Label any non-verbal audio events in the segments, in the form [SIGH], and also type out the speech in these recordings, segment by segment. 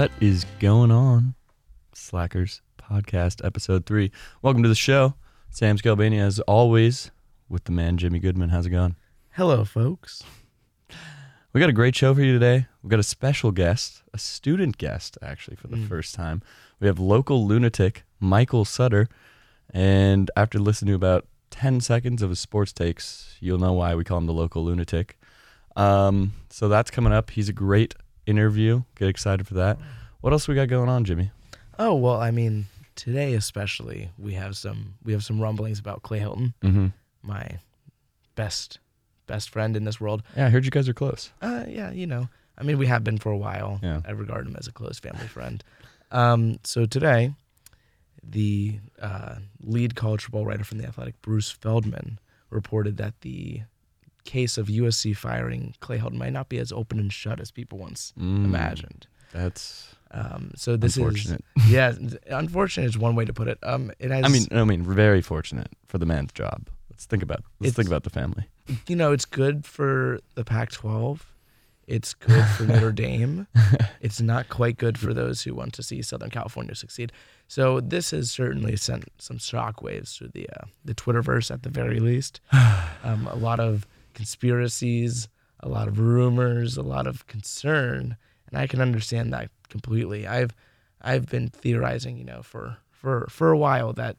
What is going on? Slackers Podcast, Episode 3. Welcome to the show. Sam Scalbani, as always, with the man Jimmy Goodman. How's it going? Hello, folks. We got a great show for you today. We've got a special guest, a student guest, actually, for the Mm. first time. We have local lunatic Michael Sutter. And after listening to about 10 seconds of his sports takes, you'll know why we call him the local lunatic. Um, so that's coming up. He's a great interview. Get excited for that. What else we got going on, Jimmy? Oh well, I mean, today especially, we have some we have some rumblings about Clay Helton, Mm-hmm. my best best friend in this world. Yeah, I heard you guys are close. Uh, yeah, you know, I mean, we have been for a while. Yeah. I regard him as a close family friend. Um, so today, the uh, lead college football writer from the Athletic, Bruce Feldman, reported that the case of USC firing Clay Helton might not be as open and shut as people once Mm, imagined. That's Um, so this unfortunate. is [LAUGHS] yeah, unfortunate is one way to put it. Um, it has. I mean, I mean, very fortunate for the man's job. Let's think about. Let's think about the family. you know, it's good for the Pac-12. It's good for Notre [LAUGHS] Dame. It's not quite good for those who want to see Southern California succeed. So this has certainly sent some shockwaves through the uh, the Twitterverse at the very least. [SIGHS] Um, a lot of conspiracies, a lot of rumors, a lot of concern, and I can understand that completely. I've I've been theorizing, you know, for for for a while that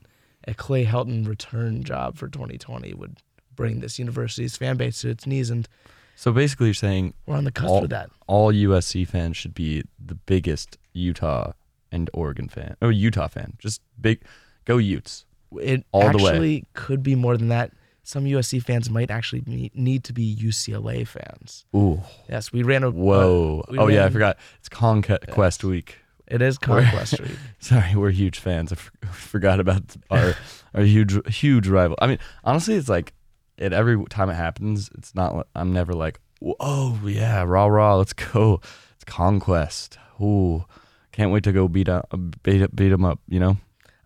a Clay Helton return job for 2020 would bring this university's fan base to its knees, and So basically, you're saying we're on the cusp all, of that. all USC fans should be the biggest Utah and Oregon fan. Oh, Utah fan. Just big. Go Utes. It all the way. actually could be more than that. Some USC fans might actually need to be UCLA fans. Ooh. Yes, we ran a uh, Whoa. we oh yeah, I forgot. It's Conquest Week. It is We're- Conquest Week. [LAUGHS] Sorry, we're huge fans. I f- [LAUGHS] forgot about our [LAUGHS] our huge huge rival. I mean, honestly, it's like it every time it happens. It's not. I'm never like, oh yeah, rah rah, let's go. It's conquest. Ooh, can't wait to go beat up beat beat them up. You know,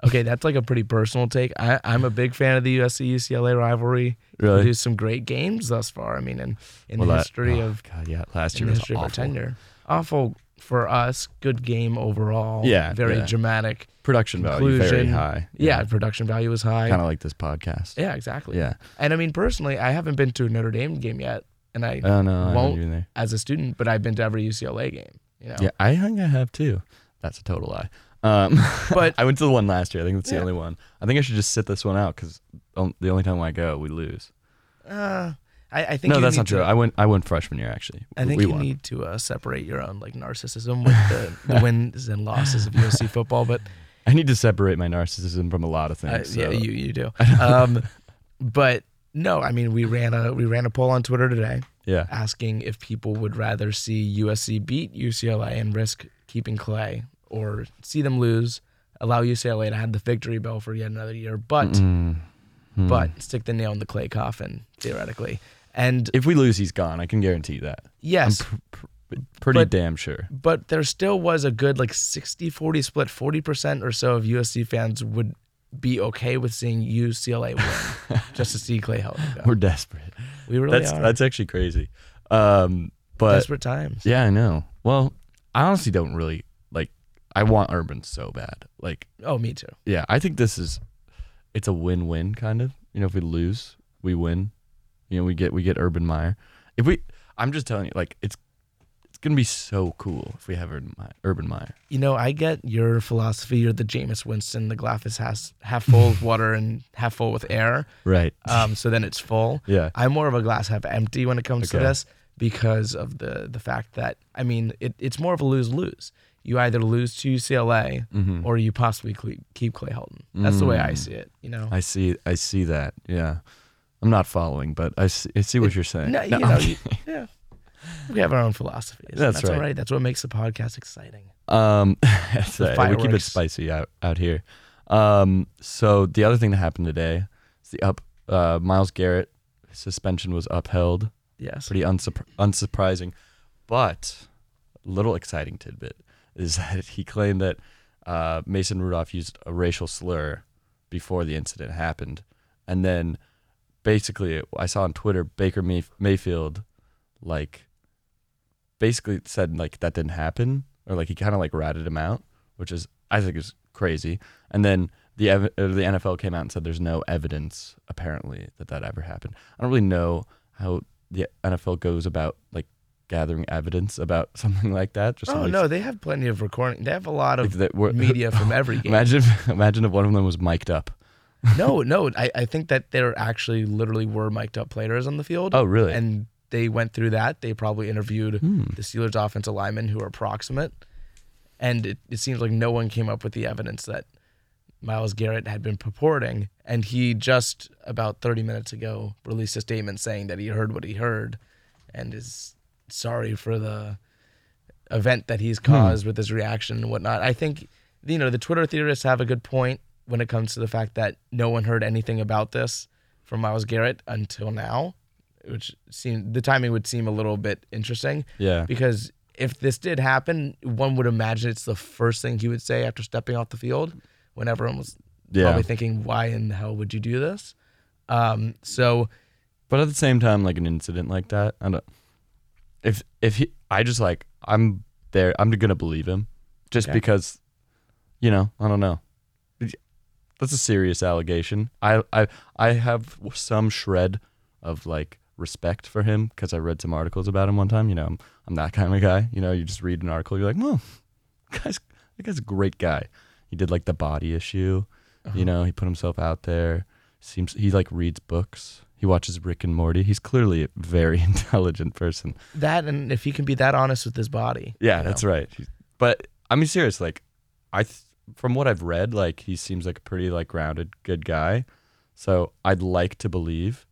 Okay, that's like a pretty personal take. I, I'm a big fan of the USC UCLA rivalry. really. Produced some great games thus far. I mean, in, in Well, the that- history oh, of God, yeah, last year was history of awful. tenure, awful for us. Good game overall. Yeah, very yeah. dramatic. Production value very high. Yeah, production value was high. kind of like this podcast. yeah, exactly. Yeah, And I mean, personally, I haven't been to a Notre Dame game yet, and I oh, I don't know. Won't- there. as a student, but I've been to every UCLA game. You know. Yeah, I think I have too. That's a total lie. Um, [LAUGHS] But- I went to the one last year. I think that's the Yeah. only one. I think I should just sit this one out because the only time I go, we lose. Uh, I, I think No, that's not true. to- I went. I went freshman year actually. I think we you won. need to uh, separate your own like narcissism with the, [LAUGHS] the wins and losses of USC football. But I need to separate my narcissism from a lot of uh, things. yeah, so- you you do. [LAUGHS] Um, but no, I mean we ran a we ran a poll on Twitter today yeah. asking if people would rather see USC beat UCLA and risk keeping Clay or see them lose, allow UCLA to have the victory bell for yet another year, but Mm. But stick the nail in the Clay coffin theoretically. And if we lose, he's gone. I can guarantee that. yes, pr- pr- pretty But- damn sure. but there still was a good like 60-40 split. 40% or so of USC fans would be okay with seeing UCLA win [LAUGHS] just to see Clay Helton go. We're desperate. We really that's are. that's actually crazy. Um, but Desperate times. yeah, I know. Well, I honestly don't really. I want Urban so bad. Like, Oh, me too. yeah, I think this is it's a win-win kind of. You know, if we lose, we win. You know, we get we get Urban Meyer. If we, I'm just telling you, like it's it's gonna be so cool if we have Urban Meyer. Urban Meyer. You know, I get your philosophy. You're the Jameis Winston. The glass is half, half full with water and half full with air. Right. Um, so then it's full. [LAUGHS] yeah. I'm more of a glass half empty when it comes to Okay. this because of the the fact that I mean it, it's more of a lose lose. You either lose to UCLA Mm-hmm. or you possibly keep Clay Helton. That's the way I Mm. see it. You know. I see. I see that. Yeah. I'm not following, but I see, I see what you're saying. No, you know, you- yeah. We have our own philosophies. That's That's all right. right. That's what makes the podcast exciting. Um, [LAUGHS] that's right. we keep it spicy out out here. Um, so the other thing that happened today is the up uh, Myles Garrett suspension was upheld. Yes. Pretty unsurpri- unsurprising, but a little exciting tidbit is [LAUGHS] that he claimed that uh, Mason Rudolph used a racial slur before the incident happened, and then basically I saw on Twitter Baker Mayf- Mayfield like basically said like that didn't happen, or like he kind of like ratted him out, which is I think is crazy. And then the ev- uh, the NFL came out and said there's no evidence apparently that that ever happened. I don't really know how the NFL goes about like gathering evidence about [LAUGHS] something like that. Just Oh no, they have plenty of recording. They have a lot of that media from [LAUGHS] every game. Imagine [LAUGHS] imagine if one of them was mic'd up. no, no, I, I think that there actually literally were mic'd up players on the field. Oh really? and they went through that. They probably interviewed Hmm. the Steelers offensive linemen who are proximate, and it, it seems like no one came up with the evidence that Myles Garrett had been purporting. And he just about 30 minutes ago released a statement saying that he heard what he heard, and is sorry for the event that he's caused with his reaction and whatnot. I think you know the Twitter theorists have a good point when it comes to the fact that no one heard anything about this from Myles Garrett until now, which seemed the timing would seem a little bit interesting yeah. because if this did happen, one would imagine it's the first thing he would say after stepping off the field when everyone was Yeah. probably thinking, "Why in the hell would you do this?" Um, so But at the same time, like an incident like that, I don't. If if he, I just like I'm there, I'm gonna believe him, just Okay. because, you know, I don't know. That's a serious allegation. I I I have some shred of like respect for him because I read some articles about him one time. You know, I'm, I'm that kind of guy. You know, you just read an article, you're like, well, [LAUGHS] guys, that guy's a great guy. He did like the body issue. Uh-huh. You know, he put himself out there. Seems he like reads books. He watches Rick and Morty. He's clearly a very [LAUGHS] intelligent person. that, and if he can be that honest with his body, Yeah, you know? that's right. But I mean, serious. Like, I th- from what I've read, like he seems like a pretty like grounded, good guy. So I'd like to believe.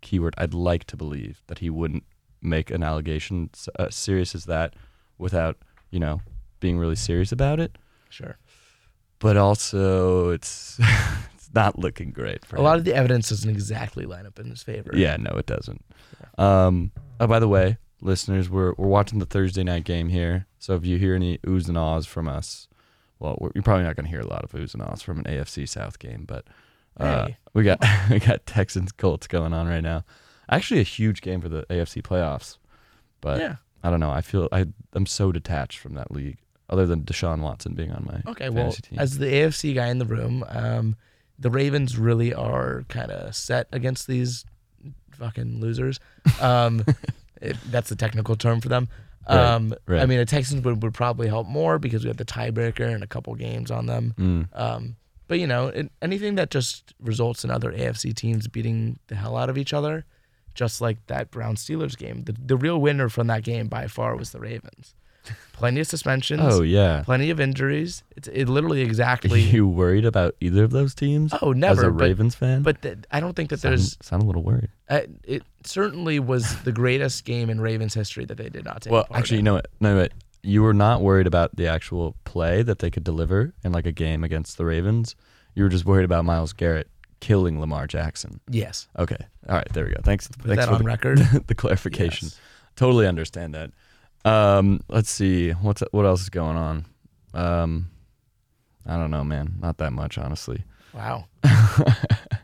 Keyword. I'd like to believe that he wouldn't make an allegation uh, serious as that without you know being really serious about it. Sure. But also, it's [LAUGHS] it's not looking great for A lot of the evidence doesn't exactly line up in his favor. Yeah, no, it doesn't. Um, oh, by the way, listeners, we're we're watching the Thursday night game here. So if you hear any oohs and ahs from us, well, we're, you're probably not going to hear a lot of oohs and ahs from an AFC South game, but uh, Hey. we got [LAUGHS] we got Texans Colts going on right now. Actually, a huge game for the AFC playoffs, but yeah. I don't know. I feel I I'm so detached from that league. Other than Deshaun Watson being on my Okay, well, fantasy team. as the AFC guy in the room, um, the Ravens really are kind of set against these fucking losers. Um, [LAUGHS] it, that's the technical term for them. Right, Um, I mean, the Texans would, would probably help more because we have the tiebreaker and a couple games on them. Mm. Um, but you know, it, anything that just results in other AFC teams beating the hell out of each other, just like that Brown Steelers game, the, the real winner from that game by far was the Ravens. Plenty of suspensions Oh yeah. plenty of injuries. It's it literally exactly. [LAUGHS] you worried about either of those teams? oh, never. As a but Ravens fan, but th- I don't think that sound, there's. sound a little worried. Uh, it certainly was the greatest game in Ravens history that they did not take. Well, actually, you in. know what? No, wait. You were not worried about the actual play that they could deliver in like a game against the Ravens. You were just worried about Myles Garrett killing Lamar Jackson. yes, Okay. All right. There we go. Thanks. put thanks that for on the, record. [LAUGHS] the clarification. Yes. Totally understand that. Um, let's see. What's what else is going on? Um, I don't know, man. Not that much, honestly. Wow, [LAUGHS]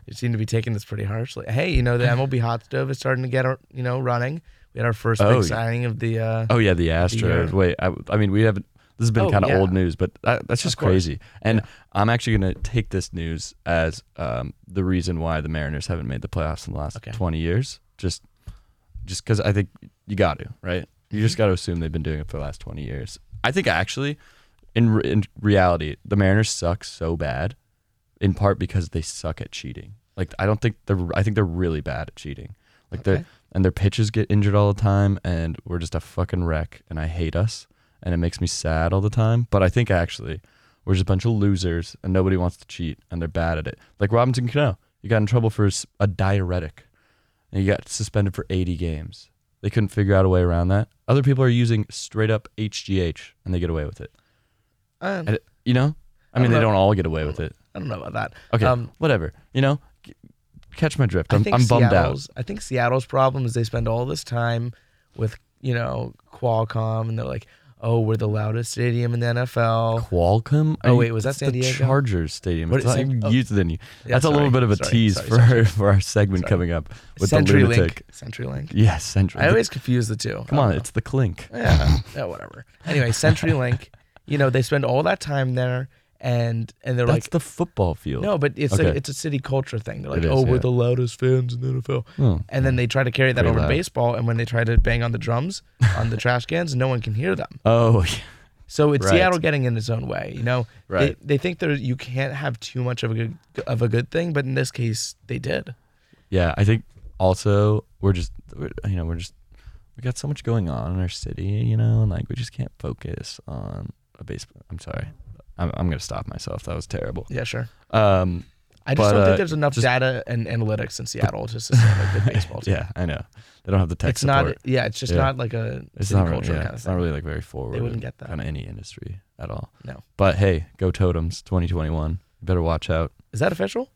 you seem to be taking this pretty harshly. Hey, you know the MLB [LAUGHS] hot stove is starting to get our- you know running. We had our first Oh, big signing of the. Uh, Oh yeah, the Astros. uh, Wait, I, I mean, we haven't. This has been Oh, kind of yeah. old news, but that, that's just crazy. And I'm actually going to take this news as um, the reason why the Mariners haven't made the playoffs in the last Okay. 20 years. Just, just because I think you got to right. You just got to assume they've been doing it for the last 20 years. I think actually, in re- in reality, the Mariners suck so bad, in part because they suck at cheating. Like I don't think they're. I think they're really bad at cheating. Like Okay. they're and their pitches get injured all the time, and we're just a fucking wreck. And I hate us, and it makes me sad all the time. But I think actually, we're just a bunch of losers, and nobody wants to cheat, and they're bad at it. Like Robinson Cano, you got in trouble for a diuretic, and you got suspended for 80 games. They couldn't figure out a way around that. Other people are using straight up HGH, and they get away with it. uh, And you know, I I mean, don't they know. don't all get away with it. I don't know about that. Okay, Um, whatever. You know, catch my drift. I'm, I'm bummed out. I think Seattle's problem is they spend all this time with you know Qualcomm, and they're like, oh, we're the loudest stadium in the NFL. Qualcomm. Oh, wait, was that San the Diego? Chargers Stadium. What it's not even Oh. used than you. Yeah, That's a little bit of a sorry, tease sorry, for sorry. [LAUGHS] for our segment coming up with the CenturyLink. lunatic. CenturyLink. Yes, Central. I always confuse the two. Come on, don't it's the clink. know. yeah, [LAUGHS] yeah, whatever. Anyway, CenturyLink. You know, they spend all that time there, and and they're That's like, the football field. no, but it's Okay. a it's a city culture thing. They're like, is, oh, we're the loudest fans in the NFL. Oh. Hmm. And then they try to carry that over to loud. baseball, and when they try to bang on the drums on the trash cans, no one can hear them. [LAUGHS] Oh, yeah. So it's Right. Seattle getting in its own way. You know, Right. They, they think there you can't have too much of a good of a good thing, but in this case, they did. Yeah, I think also we're just we're, you know we're just we got so much going on in our city, you know, and like we just can't focus on a baseball. I'm sorry, I'm I'm gonna stop myself. That was terrible. Yeah, sure. Um, I just But, don't uh, think there's enough just- data and analytics in Seattle to sustain a [LAUGHS] good baseball team. yeah, I know they don't have the tech it's support. not. Yeah, it's just Yeah. not like a it's city not really, culture yeah, kind of it's thing. not really like very forward. wouldn't get that. kind of any industry at all. No. But hey, go Totems 2021. You better watch out. Is that official?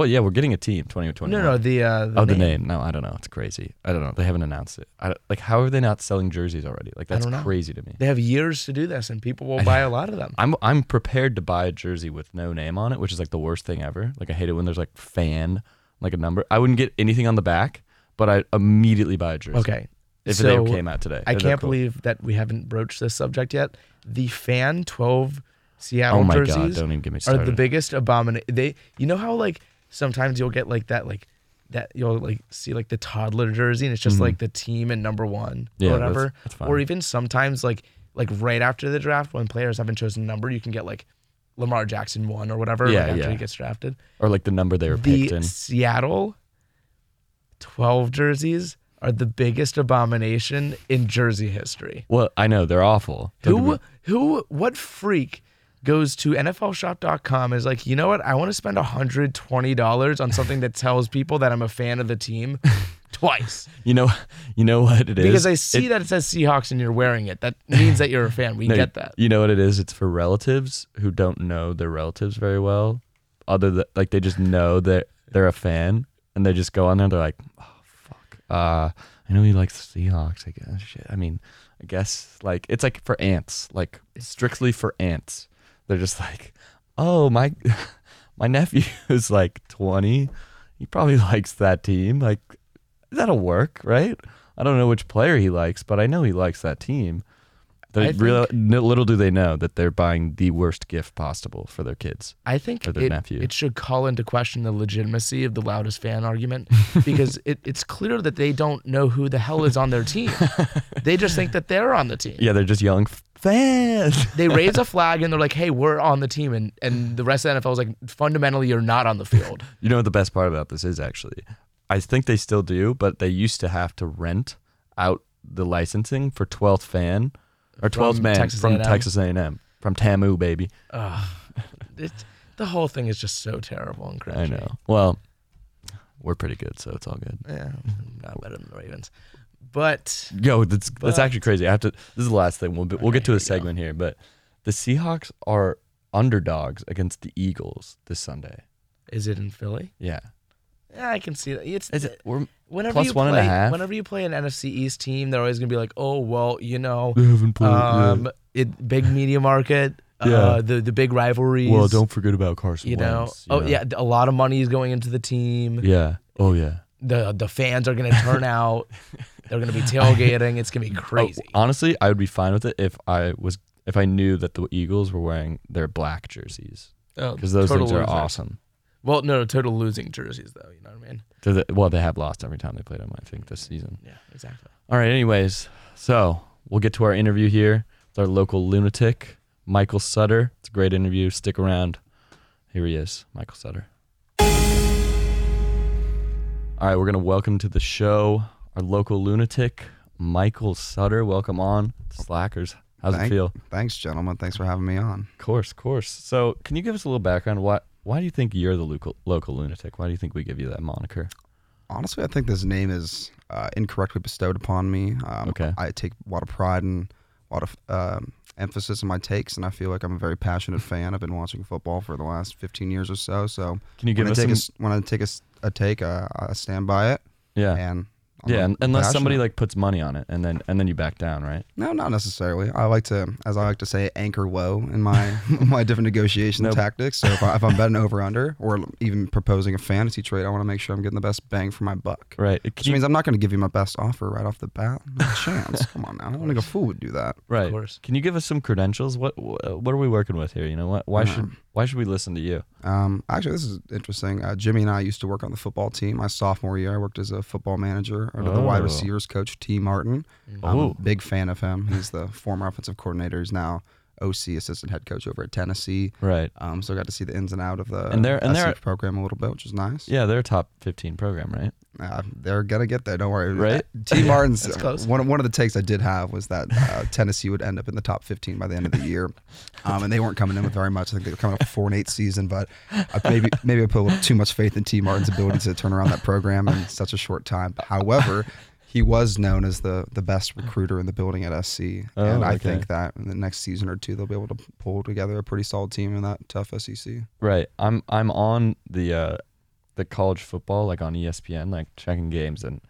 Well, yeah, we're getting a team 2021. No, no. The uh, the oh, the name. No, I don't know. It's crazy. I don't know. They haven't announced it. I, like, how are they not selling jerseys already? Like, that's crazy to me. They have years to do this, and people will buy a lot of them. I'm I'm prepared to buy a jersey with no name on it, which is like the worst thing ever. Like I hate it when there's like fan, like a number. I wouldn't get anything on the back, but I immediately buy a jersey. Okay. If so they came out today, I can't cool. believe that we haven't broached this subject yet. The fan 12 Seattle Oh my jerseys god! Don't even get me are the biggest abomination. They, you know how like sometimes you'll get like that, like that you'll like see like the toddler jersey, and it's just Mhm. like the team and number one yeah, or that's- whatever. That's, fine. Or even sometimes like like right after the draft when players haven't chosen a number, you can get like Lamar Jackson one or whatever. like, Yeah, after yeah. he gets drafted. or like the number they were picked The in. Seattle 12 jerseys are the biggest abomination in jersey history. Well, I know they're awful. Who who what freak goes to NFLshop.com and is like, you know what? I want to spend $120 on something that tells people that I'm a fan of the team [LAUGHS] twice. You know, you know what it is. Because I see that it says Seahawks and you're wearing it. That means that you're a fan. We [LAUGHS] No, get that. You know what it is? It's for relatives who don't know their relatives very well. Other than like they just know that they're a fan and they just go on there. They're like, oh fuck. Uh, I know he likes Seahawks. I guess. Shit. I mean, I guess like it's like for ants, like strictly for ants. They're just like, oh my, [LAUGHS] my nephew [LAUGHS] is like twenty. He probably [LAUGHS] likes that team. Like that'll work, right? I don't know which player he likes, but I know he likes that team. They real, little do they know that they're buying the worst gift possible for their kids. I think Or their it, nephew. it should call into question the legitimacy of the loudest fan argument [LAUGHS] because it, it's clear that they don't know who the hell is on their team. [LAUGHS] they just think that they're on the team. Yeah, they're just yelling fans. [LAUGHS] They raise a flag and they're like, hey, we're on the team. And, and the rest of the NFL is like, fundamentally, you're not on the field. you know what the best part about this is actually? I think they still do, but they used to have to rent out the licensing for 12th fan or 12th man Texas from A&M. Texas A&M from Tamu baby. Ugh. It, the whole thing is just so terrible and cringy. I know. Well, we're pretty good, so it's all good. Yeah, not better than the Ravens. But Yo, that's that's actually crazy. I have to. This is the last thing. We'll be, we'll get to a segment here, but the Seahawks are underdogs against the Eagles this Sunday. is it in Philly? Yeah, Yeah, I can see that. It's it? We're whenever plus you one and a play, half? Whenever you play an NFC East team, they're always gonna be like, "Oh, well, you know, they haven't played. um, it big media market, [LAUGHS] Yeah. uh, the the big rivalries. well, don't forget about Carson. you know? Wentz, you oh know? yeah, a lot of money is going into the team. yeah. Oh yeah. The the fans are gonna turn out. [LAUGHS] They're gonna be tailgating. It's gonna be crazy. Oh, honestly, I would be fine with it if I was if I knew that the Eagles were wearing their black jerseys Oh, because those total things are losers. awesome. Well, no, total losing jerseys though. You know what I mean? They're the- well, they have lost every time they played them. I think this season. Yeah, exactly. All right. Anyways, so we'll get to our interview here with our local lunatic, Michael Sutter. It's a great interview. Stick around. Here he is, Michael Sutter. All right, we're gonna welcome to the show our local lunatic, Michael Sutter. Welcome on Slackers. How's it feel? Thanks, gentlemen. Thanks for having me on. Of course, of course. So, can you give us a little background? Why why do you think you're the local local lunatic? Why do you think we give you that moniker? Honestly, I think this name is uh, incorrectly bestowed upon me. Um, Okay. I take a lot of pride and a lot of um, emphasis in my takes, and I feel like I'm a very passionate fan. I've been watching football for the last 15 years or so. So Can you give us take some? a when I take a take, uh, I stand by it, yeah. and I'm Yeah, un- unless somebody like puts money on it and then and then you back down, right? No, not necessarily. I like to, as I like to say, anchor low in my [LAUGHS] my different negotiation Nope. tactics. So if, I, if I'm betting over [LAUGHS] under or even proposing a fantasy trade, I want to make sure I'm getting the best bang for my buck. Right. It- Which means I'm not going to give you my best offer right off the bat. No [LAUGHS] chance. Come on now. I don't think a fool would do that. right. Of course. Can you give us some credentials? What what are we working with here? You know what? Why should Um, why should we listen to you? Um, actually, this is interesting. Uh, Jimmy and I used to work on the football team. My sophomore year, I worked as a football manager under the wide Oh. receivers coach Tee Martin. I'm Oh. a big fan of him. He's the former offensive coordinator. He's now OC, assistant head coach over at Tennessee. Right. Um, so I got to see the ins and out of the And they're- and SC they're- program a little bit, which is nice. Yeah, they're a top 15 program, right? Uh, they're gonna get there. Don't worry. Right? [LAUGHS] Tee Martin's That's close. one. One of the takes I did have was that uh, [LAUGHS] Tennessee would end up in the top 15 by the end of the year, um, and they weren't coming in with very much. I think they were coming up with four and eight season, but I, maybe maybe I put a little too much faith in Tee Martin's ability to turn around that program in such a short time. However. He was known as the the best recruiter in the building at SC, Oh, and I okay. think that in the next season or two they'll be able to pull together a pretty solid team in that tough SEC. Right. I'm I'm on the uh the college football like on ESPN like checking games and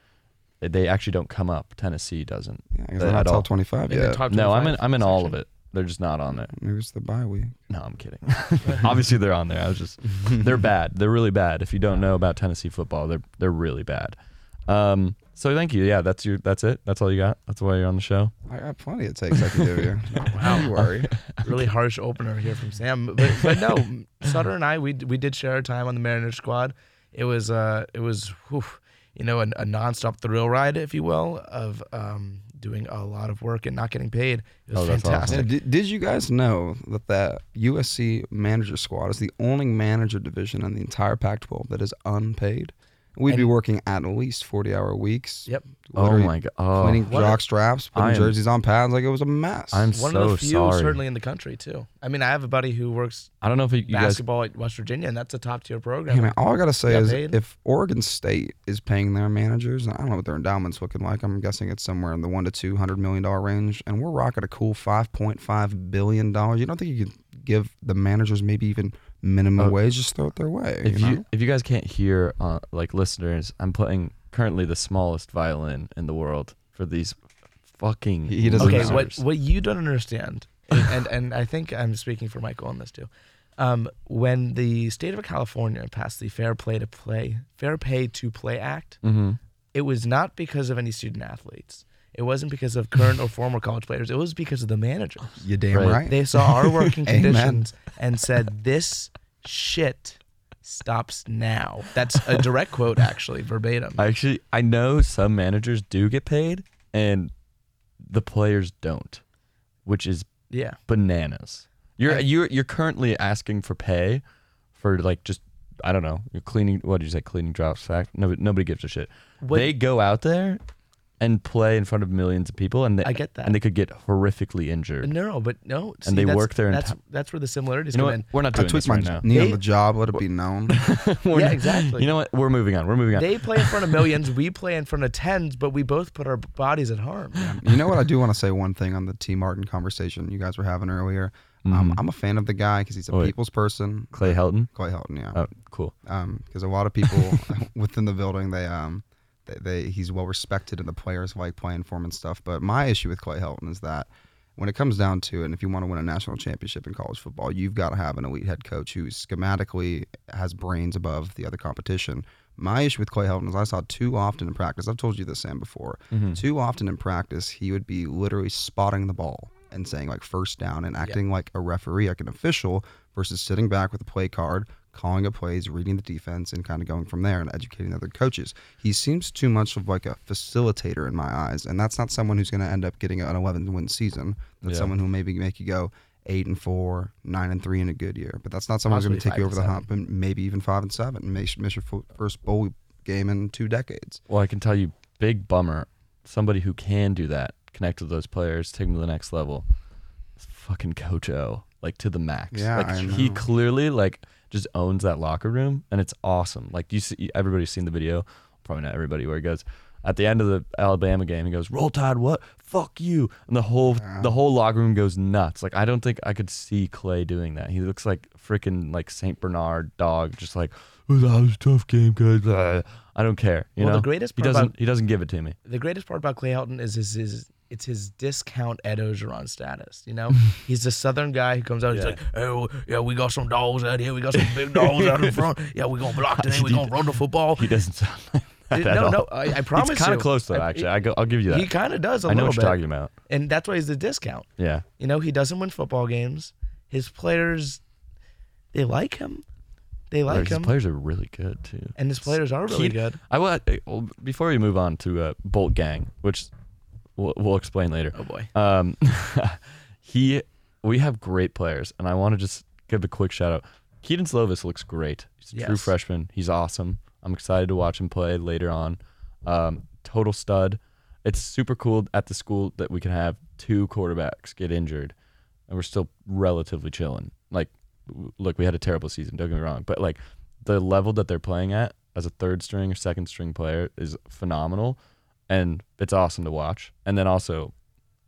they actually don't come up. Tennessee doesn't. Yeah, because they're not top 25 In the yet. top No, I'm in I'm in all of it. They're just not on there. Maybe it's the bye week. No, I'm kidding. [LAUGHS] Obviously they're on there. I was just they're [LAUGHS] bad. They're really bad. If you don't know about Tennessee football, they're they're really bad. Um so thank you. Yeah, that's your that's it. That's all you got. That's why you're on the show. I got plenty of takes I can give you. [LAUGHS] Wow. Don't worry. [LAUGHS] really harsh opener here from Sam. But, but [LAUGHS] no, Sutter and I, we we did share our time on the Mariners squad. It was uh, it was, whew, you know, a, a nonstop thrill ride, if you will, of um, doing a lot of work and not getting paid. It was Oh, that's awesome. fantastic. Yeah, did, did you guys know that the USC manager squad is the only manager division in the entire Pac-12 that is unpaid? We'd be working at least 40-hour weeks. Yep. Oh literally my god. Oh, Cleaning What jock straps, putting am- jerseys on pads like it was a mess. I'm One so of the few, sorry. certainly in the country too. I mean, I have a buddy who works I don't know if you, you guys basketball at West Virginia, and that's a top tier program. Hey man, all I gotta say Got is paid? if Oregon State is paying their managers, and I don't know what their endowment's looking like. I'm guessing it's somewhere in the one to two hundred million dollar range, and we're rocking a cool five point five billion dollars. You don't think you could give the managers maybe even minimum Uh, wage? Just throw it their way. if you, you know? if you guys can't hear uh, like listeners, I'm playing currently the smallest violin in the world for these fucking He- he doesn't okay, know. what what you don't understand, and, and and I think I'm speaking for Michael on this too. Um, when the state of California passed the Fair Play to Play Fair Pay to Play Act, Mhm. it was not because of any student athletes. It wasn't because of current or former college players. It was because of the managers. you damn Right. right. They saw our working [LAUGHS] conditions and said, "This shit stops now." That's a direct quote, actually, verbatim. I actually I know some managers do get paid and the players don't, which is yeah. bananas. You're I- you're you're currently asking for pay for like just I don't know. You're cleaning. What did you say? Cleaning drops. Fact. Nobody nobody gives a shit. What- They go out there and play in front of millions of people, and they I get that. and they could get horrifically injured. No, but no. And they that's- work their That's enti- that's where the similarities You know come what? in. We're not I doing tweaked this my right now. knee on They- the job. Let it be known. We're [LAUGHS] yeah, not- exactly. You know what? We're moving on. We're moving on. They play in front of millions. [LAUGHS] We play in front of tens, but we both put our bodies at harm. you know what? I do want to say one thing on the Tee Martin conversation you guys were having earlier. Um, Mhm. I'm a fan of the guy because he's a Oh, wait. people's person. Clay Helton. Clay Helton, yeah. Oh, cool. because a lot of people [LAUGHS] within the building they um they, he's well respected and the players like playing for him and stuff. But my issue with Clay Helton is that when it comes down to it, and if you want to win a national championship in college football, you've got to have an elite head coach who schematically has brains above the other competition. My issue with Clay Helton is I saw too often in practice. I've told you this, Sam, before. Mhm. Too often in practice, he would be literally spotting the ball and saying like first down and acting like a referee, like an official, versus sitting back with a play card, calling up plays, reading the defense, and kind of going from there and educating other coaches. He seems too much of like a facilitator in my eyes, and that's not someone who's going to end up getting an 11 win season. That's Yeah. someone who maybe make you go eight and four, nine and three in a good year. But that's not someone who's going to take you over the and hump and maybe even five and seven, and miss, miss your first bowl game in two decades. Well, I can tell you, big bummer. Somebody who can do that, connect with those players, take them to the next level. Fucking Coach O, like to the max. Yeah, like I he clearly like just owns that locker room, and it's awesome. Like you see, everybody's seen the video. Probably not everybody where he goes. At the end of the Alabama game, he goes, "Roll Tide, what? Fuck you!" And the whole the whole locker room goes nuts. Like I don't think I could see Clay doing that. He looks like freaking like Saint Bernard dog, just like oh, that was a tough game, guys. I don't care. You Well, the know, greatest he doesn't about- he doesn't give it to me. the greatest part about Clay Helton is his, his it's his discount Ed Orgeron status. You know, [LAUGHS] he's a Southern guy who comes out. He's Yeah. like, "Oh yeah, we got some dogs out here. We got some big dogs out in [LAUGHS] front. Yeah, we gonna block [LAUGHS] today. We gonna run the football." He doesn't sound like that at no, no, I, I promise It's kind of close though. Actually, I go, I'll give you that. He kind of does a I know little what you're bit, talking about. and that's why he's the discount. Yeah. You know, he doesn't win football games. His players, they like him. They like his him, His players are really good too. and his players are really He- good. I will. Before we move on to uh, Bolt Gang, which we'll, we'll explain later. Oh boy, Um, [LAUGHS] he, we have great players, and I want to just give a quick shout out. Kedon Slovis looks great. He's a true freshman. He's awesome. I'm excited to watch him play later on. Um, total stud. It's super cool at the school that we can have two quarterbacks get injured, and we're still relatively chilling. Like, look, we had a terrible season. Don't get me wrong, but like the level that they're playing at as a third string or second string player is phenomenal, and it's awesome to watch. And then also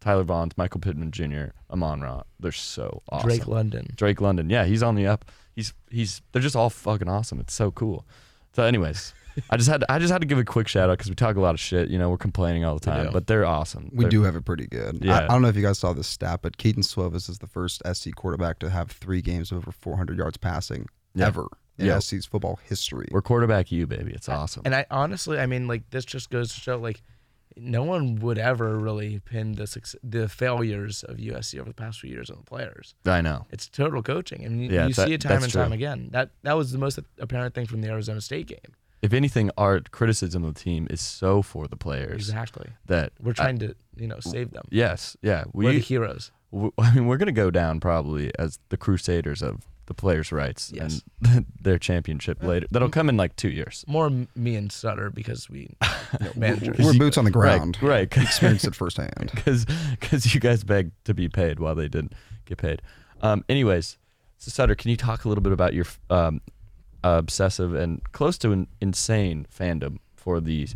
Tyler Vaughns, Michael Pittman Jr., Amon Ra. They're so awesome. Drake London. Drake London. Yeah, he's on the up. He's he's they're just all fucking awesome. It's so cool. So anyways, [LAUGHS] I just had to, I just had to give a quick shout out because we talk a lot of shit. You know, we're complaining all the time, but they're awesome. We They're- do have it pretty good. I, Yeah. I don't know if you guys saw this stat, but Kedon Slovis is the first SC quarterback to have three games of over 400 yards passing Yeah. ever in Yeah. SC's football history. We're quarterback you, baby. It's awesome. And I honestly, I mean, like this just goes to show, like, no one would ever really pin the suc the failures of USC over the past few years on the players. I know. It's total coaching. I mean, Yeah, you that- see it time that's and time true. again. That that was the most apparent thing from the Arizona State game. If anything, our criticism of the team is so for the players Exactly. that We're I- trying to, you know, save them. yes, yeah. We're the We, heroes. w- [LAUGHS] I mean, we're gonna go down probably as the crusaders of the players' rights Yes. and [LAUGHS] their championship later. That'll come in like two years. More me and Sutter because we [LAUGHS] managers. We're boots on the ground. Right, right. Experienced it firsthand. [LAUGHS] because because you guys begged to be paid while they didn't get paid. Um, anyways, so Sutter, can you talk a little bit about your um, obsessive and close to an insane fandom for the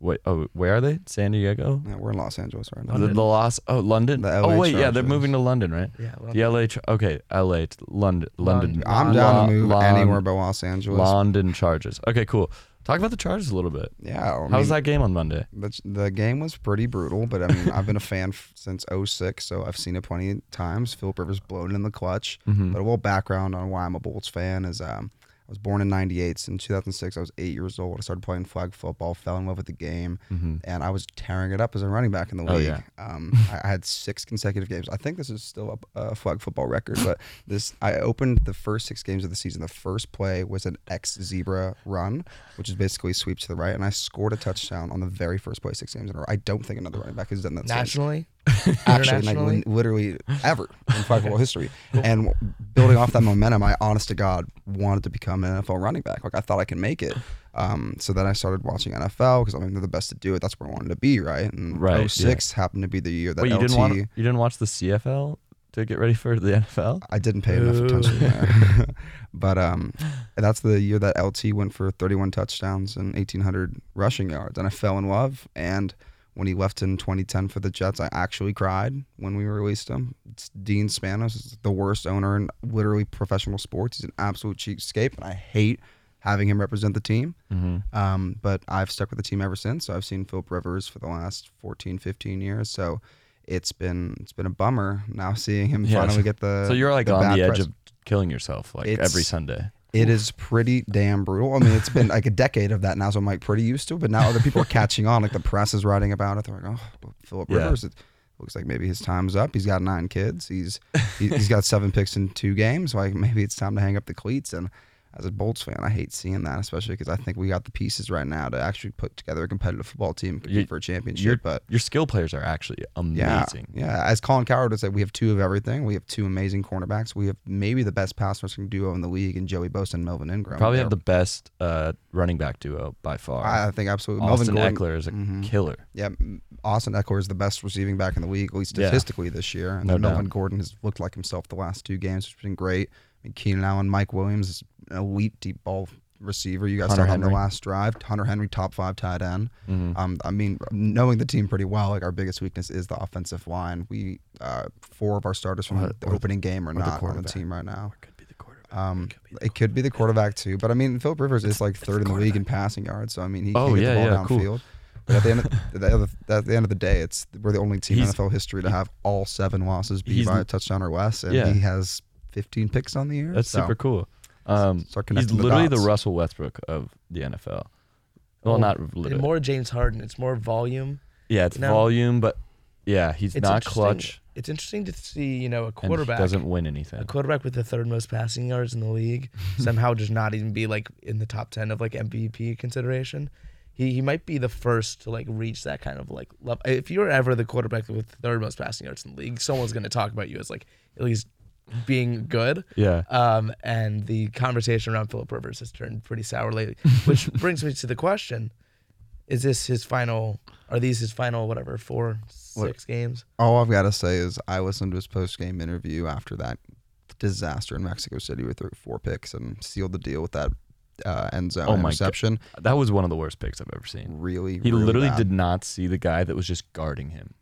wait? Oh, where are they? San Diego. Yeah, we're in Los Angeles right now. The, the Los oh London. The oh LA wait, yeah, they're Chargers. moving to London, right? yeah. well, The LA. Ch- Okay, LA. to London. London. London. I'm down Lon- to move Lon- anywhere but Los Angeles. London Chargers. Okay, cool. Talk about the Chargers a little bit. yeah. I How was mean, that game on Monday? The, the game was pretty brutal, but I mean, I've been a fan f- [LAUGHS] since 06, so I've seen it plenty of times. Philip Rivers blown in the clutch. Mhm. But a little background on why I'm a Bolts fan is um, I was born in 98. So in 2006, I was eight years old. I started playing flag football, fell in love with the game, Mhm. and I was tearing it up as a running back in the Oh, league. yeah. Um, [LAUGHS] I, I had six consecutive games. I think this is still a, a flag football record, but this I opened the first six games of the season. The first play was an X zebra run, which is basically a sweep to the right, and I scored a touchdown on the very first play six games in a row. I don't think another running back has done that since nationally, [LAUGHS] actually like, literally ever in flag football history. And building off that momentum, I honest to God wanted to become an NFL running back. Like I thought I could make it. Um, so then I started watching NFL because I mean they're the best to do it. That's where I wanted to be, right? And Right, 06 happened to be the year that Wait, you LT. didn't want you didn't watch the CFL to get ready for the NFL? I didn't pay enough attention there. [LAUGHS] [LAUGHS] but um, that's the year that LT went for 31 touchdowns and 1,800 rushing yards, and I fell in love. And when he left in 2010 for the Jets, I actually cried when we released him. It's Dean Spanos is the worst owner in literally professional sports. He's an absolute cheapskate, and I hate having him represent the team. Mm-hmm. Um, but I've stuck with the team ever since. So I've seen Philip Rivers for the last 14, 15 years. So it's been it's been a bummer now [LAUGHS] seeing him Yeah, finally get the. So you're like on the edge press. of killing yourself like It's- every Sunday. It is pretty damn brutal. I mean, it's been like a decade of that now, so I'm like pretty used to it. But now other people are catching on. Like the press is writing about it. They're like, "Oh, Philip Yeah. Rivers, it looks like maybe his time's up. He's got nine kids. He's he- he's got seven picks in two games. Like maybe it's time to hang up the cleats." And as a Bolts fan, I hate seeing that, especially because I think we got the pieces right now to actually put together a competitive football team and compete You- for a Your championship. But your skill players are actually amazing. yeah. As Colin Cowherd would say, we have two of everything. We have two amazing cornerbacks. We have maybe the best pass rushing duo in the league, and Joey Bosa and Melvin Ingram. Probably They're- have the best uh, running back duo by far. I think absolutely. Austin Melvin Ekeler is a Mhm. killer. Yeah, Austin Ekeler is the best receiving back in the league, at least Yeah. statistically this year. And No Melvin doubt. Gordon has looked like himself the last two games, which has been great. I mean, Keenan Allen, Mike Williams elite deep ball receiver. You guys Hunter started on the last drive. Hunter Henry, top five tight end. Mhm. Um, I mean, knowing the team pretty well, like our biggest weakness is the offensive line. We uh, four of our starters from Or- the or the- opening game are or the not on the team right now. could be the quarterback. Um, it could be the quarterback too, but I mean, Philip Rivers is like third in the league in passing yards, so I mean, he Oh, can get yeah, the ball yeah, cool. But at the end, of, [LAUGHS] the other, at the end of the day, it's we're the only team in NFL history to have all seven losses be by a touchdown or less, and Yeah. he has 15 picks on the year. That's so super cool. Um, start he's connecting the literally the. Russell Westbrook of the NFL. Well, Oh, not And literally. more James Harden. It's more volume. yeah, it's no. volume, but yeah, he's It's not clutch. It's interesting to see, you know, a and he quarterback doesn't win anything. a quarterback with the third most passing yards in the league [LAUGHS] somehow does not even be like in the top 10 of like MVP consideration. He, he might be the first to like reach that kind of like level. If you're ever the quarterback with the third most passing yards in the league, someone's going to talk about you as like at least being good. Yeah. Um, and the conversation around Philip Rivers has turned pretty sour lately, [LAUGHS] which brings me to the question: Is this his final? Are these his final whatever four, What- six games? All I've got to say is I listened to his post game interview after that disaster in Mexico City with four picks and sealed the deal with that uh, end zone Oh my God. That was one of the worst picks I've ever seen. Really, He really literally bad. did not see the guy that was just guarding him.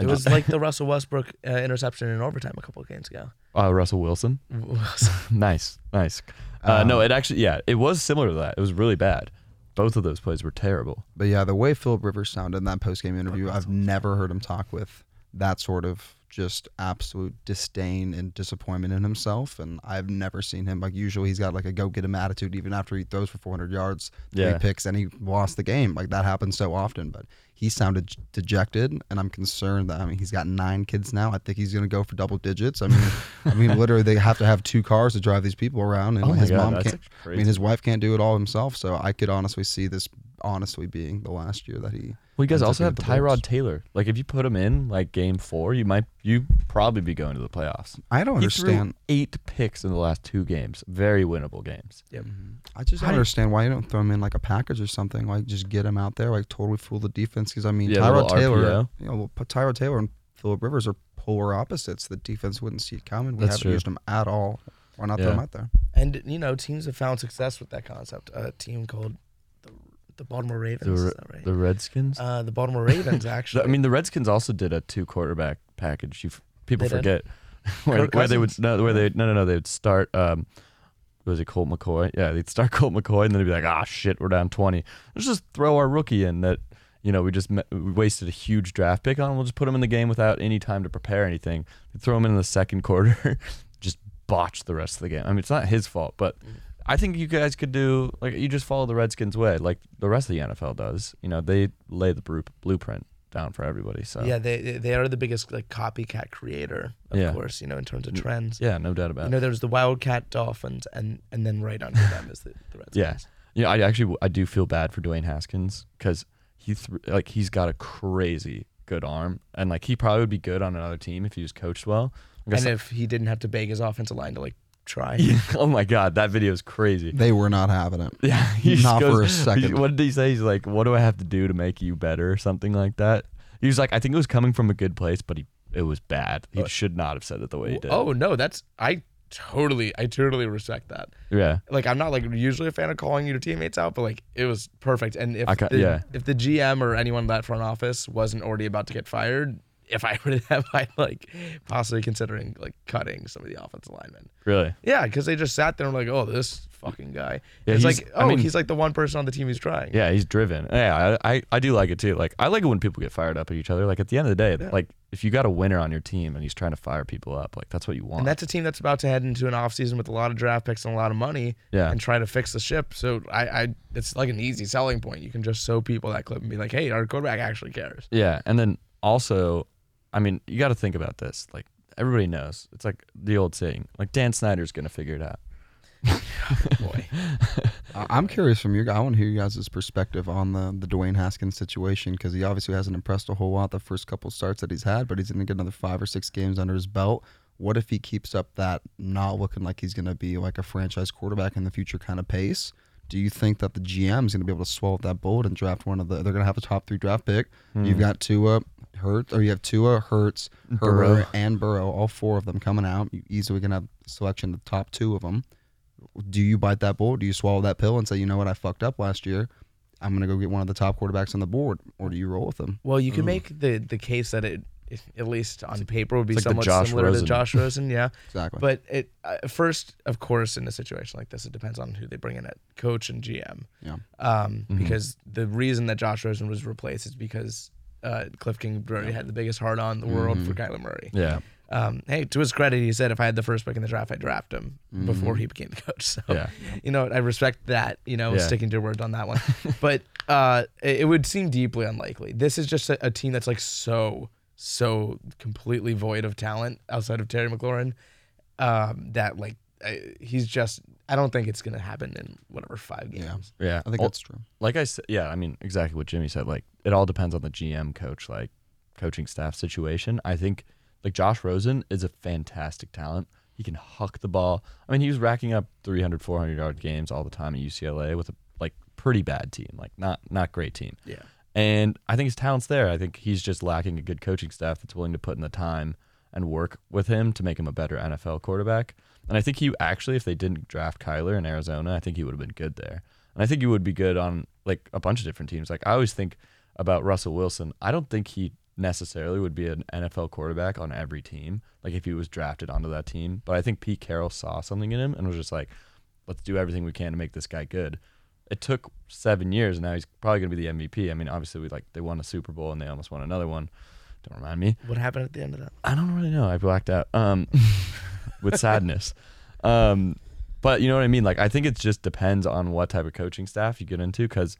It was like the [LAUGHS] Russell Westbrook uh, interception in overtime a couple of games ago. uh, Russell Wilson. [LAUGHS] nice, nice. Uh, no, Um, it actually, yeah, it was similar to that. It was really bad. Both of those plays were terrible. But yeah, the way Philip Rivers sounded in that post game interview, I've never heard him talk with that sort of just absolute disdain and disappointment in himself. And I've never seen him like usually he's got like a go get him attitude even after he throws for 400 yards, three Yeah. picks, and he lost the game. Like that happens so often. But he sounded dejected, and I'm concerned that I mean he's got nine kids now. I think he's gonna go for double digits. I mean, I mean [LAUGHS] literally they have to have two cars to drive these people around, and Oh his God, mom can't. actually I mean, his wife can't do it all himself. So I could honestly see this honestly being the last year that he. Well, you guys also being have at the Bulls. Tyrod Taylor. Like, if you put him in like game four, you might you probably be going to the playoffs. I don't He understand. threw eight picks in the last two games. Very winnable games. Yep. Mm-hmm. I just don't How do you- understand why you don't throw him in like a package or something. Like just get him out there, like totally fool the defense. Because I mean, Yeah, Tyrod Taylor, RPO. you know, well, Tyrod Taylor and Philip Rivers are polar opposites. The defense wouldn't see it coming. We That's haven't true. used them at all. Why not throw Yeah. him out there? And you know, teams have found success with that concept. A team called the, the Baltimore Ravens. The, right? the Redskins. uh, the Baltimore Ravens [LAUGHS] actually. I mean, the Redskins also did a two quarterback package. You f- people They forget [LAUGHS] where, where they would no where they no no no they would start. Um, was it Colt McCoy? Yeah, they'd start [LAUGHS] Colt McCoy, and then they'd be like, "Ah, shit, we're down 20. Let's just throw our rookie in that." You know, we just me- we wasted a huge draft pick on. him. We'll just put him in the game without any time to prepare anything. They throw him in in the second quarter, just botch the rest of the game. I mean, it's not his fault, but Mm. I think you guys could do like you just follow the Redskins way, like the rest of the NFL does. You know, they lay the bru- blueprint down for everybody. So yeah, they they are the biggest like copycat creator, of Yeah. course. You know, in terms of trends. yeah, no doubt about You it. know, there's the Wildcat Dolphins, and and then right under them is the, the Redskins. Yeah. Yeah, I actually I do feel bad for Dwayne Haskins because he th- like he's got a crazy good arm, and like he probably would be good on another team if he was coached well. And if he didn't have to beg his offensive line to like try. [LAUGHS] oh my god, that video is crazy. They were not having it. [LAUGHS] Yeah, he just Not for a second. what did he say? He's like, "What do I have to do to make you better?" or something like that. He was like, "I think it was coming from a good place, but he it was bad. He Uh, should not have said it the way he did." Oh no, that's I totally I totally respect that. yeah, Like I'm not like usually a fan of calling your teammates out, but like it was perfect. And if I ca- the, yeah. if the GM or anyone in that front office wasn't already about to get fired, if I were to have I like possibly considering like cutting some of the offensive linemen. really. Yeah, because they just sat there and were like, oh, this fucking guy. Yeah, it's he's- like, I oh, mean- he's like the one person on the team who's trying. Yeah, he's driven. Yeah, I, I, I do like it too. Like I like it when people get fired up at each other. Like at the end of the day, Yeah. like if you got a winner on your team and he's trying to fire people up, like that's what you want. And that's a team that's about to head into an offseason with a lot of draft picks and a lot of money yeah, and try to fix the ship. So I, I it's like an easy selling point. You can just show people that clip and be like, hey, our quarterback actually cares. yeah. And then also, I mean, you got to think about this. Like everybody knows, it's like the old saying, like Dan Snyder's gonna figure it out. [LAUGHS] Boy. [LAUGHS] I'm curious from your. I want to hear you guys' perspective on the the Dwayne Haskins situation because he obviously hasn't impressed a whole lot the first couple starts that he's had, but he's going to get another five or six games under his belt. What if he keeps up that not looking like he's going to be like a franchise quarterback in the future kind of pace? Do you think that the GM is going to be able to swallow that bullet and draft one of the? They're going to have a top three draft pick. Hmm. You've got Tua, Hurts, or you have Tua, Hurts, Burrow. Herbert, and Burrow, all four of them coming out. You easily can have selection of the top two of them. do you bite that bullet? Do you swallow that pill and say, you know what, I fucked up last year. I'm gonna go get one of the top quarterbacks on the board, or do you roll with them? Well, you can Ooh. make the the case that it, it at least on paper, would be like somewhat similar Rosen. to Josh Rosen. Yeah, [LAUGHS] Exactly. but it uh, first, of course, in a situation like this, it depends on who they bring in at coach and GM. Yeah. Um, Mhm. because the reason that Josh Rosen was replaced is because uh, Kliff Kingsbury had the biggest heart on the world for Kyler Murray. Yeah. Um, hey, to his credit, he said if I had the first pick in the draft, I'd draft him before he became the coach. [LAUGHS] So Yeah. you know, I respect that, you know, Yeah. sticking to your word on that one. [LAUGHS] but uh, it, it would seem deeply unlikely. This is just a, a team that's like so, so completely void of talent outside of Terry McLaurin um, that like I, he's just. I don't think it's gonna happen in whatever five Yeah. games. Yeah. I think Well, that's true. like I said, yeah, I mean, exactly what Jimmy said. Like, it all depends on the GM coach, like, coaching staff situation. I think, like, Josh Rosen is a fantastic talent. He can huck the ball. I mean, he was racking up 300, 400 yard games all the time at UCLA with a, like, pretty bad team, like, not not great team. Yeah. And I think his talent's there. I think he's just lacking a good coaching staff that's willing to put in the time and work with him to make him a better NFL quarterback. And I think he actually, if they didn't draft Kyler in Arizona, I think he would have been good there. And I think he would be good on like a bunch of different teams. Like I always think about Russell Wilson. I don't think he necessarily would be an NFL quarterback on every team, like if he was drafted onto that team. But I think Pete Carroll saw something in him and was just like, let's do everything we can to make this guy good. It took seven years, and now he's probably going to be the MVP. I mean, obviously, we like they won a Super Bowl and they almost won another one. Don't remind me. What happened at the end of that? I don't really know. I blacked out. Um, [LAUGHS] with sadness. Um, but you know what I mean. Like I think it just depends on what type of coaching staff you get into because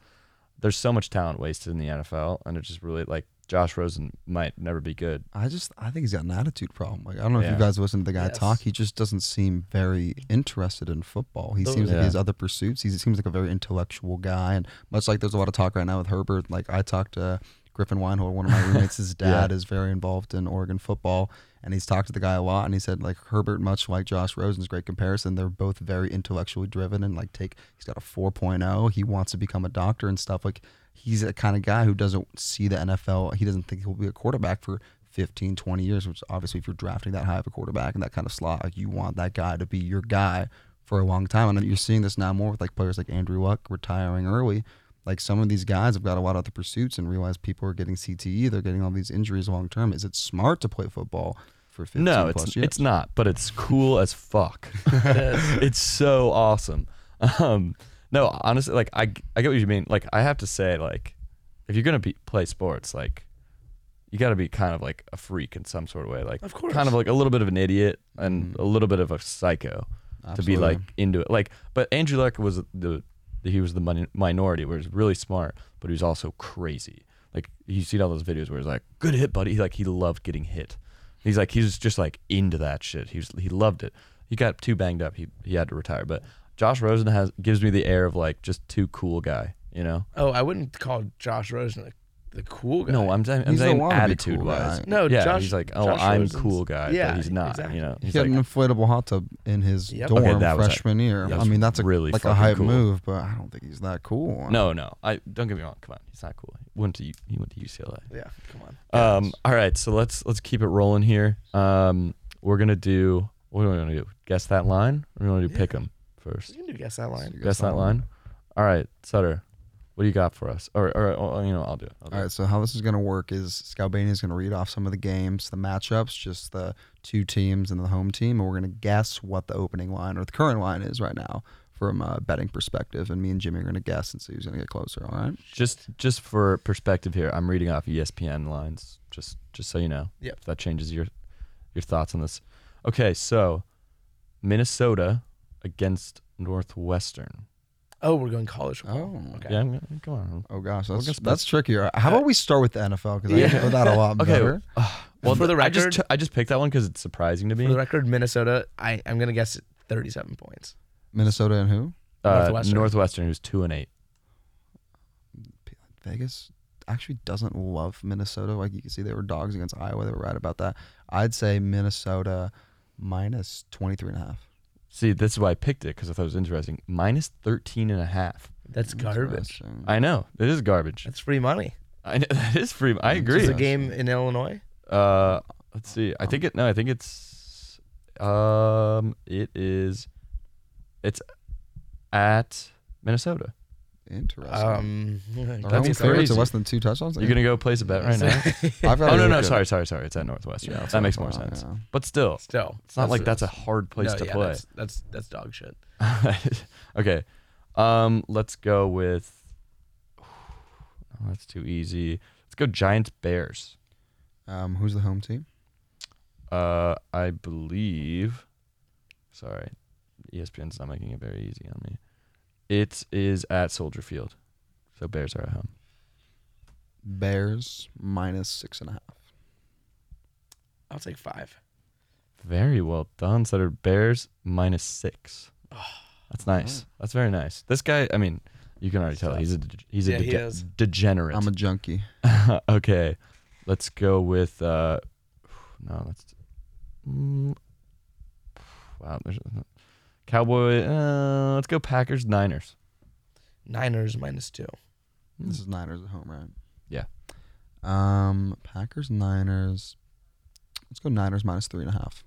there's so much talent wasted in the NFL, and it's just really like Josh Rosen might never be good. I just I think he's got an attitude problem. Like I don't know if you guys listen to the guy Yes. talk. He just doesn't seem very interested in football. He Those- seems like he has other pursuits. He seems like a very intellectual guy, and much like there's a lot of talk right now with Herbert. Like I talked to Griffin Weinhold, one of my roommates. His [LAUGHS] dad is very involved in Oregon football, and he's talked to the guy a lot. And he said like Herbert, much like Josh Rosen's great comparison, they're both very intellectually driven and like take. He's got a 4.0. He wants to become a doctor and stuff. Like he's a kind of guy who doesn't see the NFL. He doesn't think he'll be a quarterback for 15, 20 years, which obviously if you're drafting that high of a quarterback and that kind of slot, like you want that guy to be your guy for a long time. And you're seeing this now more with like players like Andrew Luck retiring early. Like some of these guys have got a lot of other pursuits and realize people are getting CTE, they're getting all these injuries long term. Is it smart to play football for 15 No, plus it's years? it's not, but it's [LAUGHS] cool as fuck. It is. [LAUGHS] it's so awesome. Um, no, honestly, like I I get what you mean. Like I have to say, like if you're gonna be play sports, like you got to be kind of like a freak in some sort of way, like Of course. kind of like a little bit of an idiot and a little bit of a psycho to be like into it. Like, but Andrew Luck was the he was the min- minority, where he's really smart, but he was also crazy. Like you see all those videos where he's like, "Good hit, buddy." He, like he loved getting hit. He's like he was just like into that shit. He was he loved it. He got too banged up. He he had to retire. But Josh Rosen has gives me the air of like just too cool guy. You know? Oh, I wouldn't call Josh Rosen the, the cool guy. No, I'm saying I'm He's the saying wannabe attitude cool wise. guy. No, yeah, Josh- he's like, oh, Josh I'm Rosen's- cool guy, yeah, but he's not. exactly. You know, He he's had like, an inflatable hot tub in his Yep. dorm Okay, that was freshman year. that I mean, that's a, really like a hype cool. move, but I don't think he's that cool. no, no. I don't get me wrong. Come on, he's not cool. He went to he went to UCLA. Yeah, come on. Um, all right, so let's let's keep it rolling here. Um, we're gonna do what do we want to do? Guess that line. Or we want to do Yeah. pick 'em first. You can do guess that line. Guess Guess that that line. All right, Sutter, what do you got for us? Or, or, or you know, I'll do it. I'll do All it. so how this is going to work is Scalbani is going to read off some of the games, the matchups, just the two teams and the home team, and we're going to guess what the opening line or the current line is right now from a betting perspective. And me and Jimmy are going to guess and see who's going to get closer. All right. Just just for perspective here, I'm reading off ESPN lines. Just just so you know. Yep. If that changes your your thoughts on this. Okay, so Minnesota against Northwestern. Oh, we're going college football. Oh. okay. Yeah, I'm, gonna- come on. Oh gosh, that's gonna- that's trickier. How about we start with the NFL because I Yeah. know that a lot [LAUGHS] Okay. better. [SIGHS] Well, For the I just record- t- I just picked that one because it's surprising to me. For the record, Minnesota, I, I'm going to guess 37 points. Minnesota and who? uh, Northwestern. Northwestern, who's two and eight. Vegas actually doesn't love Minnesota. Like you can see, they were dogs against Iowa. They were right about that. I'd say Minnesota minus 23 and a half. See, this is why I picked it because I thought it was interesting. Minus 13 and a half. That's garbage. I know it is garbage. That's free money. I know, [LAUGHS] that is free. I agree. Is a game in Illinois? Uh, let's see. I think it. No, I think it's. Um, it is. It's at Minnesota. Interesting. Um, [LAUGHS] that's home crazy. are less than two touchdowns. You're gonna go place a bet right now? I've got oh no no at- sorry sorry sorry it's at Northwestern. Yeah, that makes more thought, sense. yeah. But still, Still, it's not like that's a hard place No, to yeah, play. That's, that's that's dog shit. [LAUGHS] okay. Um, let's go with. [SIGHS] Oh, that's too easy. Let's go Giants Bears. Um, who's the home team? Uh, I believe. Sorry, ESPN's not making it very easy on me. It is at Soldier Field, so Bears are at home. Bears minus six and a half. I'll take five. Very well done. So they're Bears minus six. [SIGHS] That's nice. That's very nice. This guy, I mean, you can already tell he's a de- he's a Yeah, he dege- is. degenerate. I'm a junkie. [LAUGHS] okay, let's go with. Uh, [SIGHS] no, that's. Mm, [SIGHS] wow, there's Cowboy. Uh, let's go Packers Niners. Niners minus two. This is Niners at home, right? Yeah. Um, Packers Niners. Let's go Niners minus three and a half.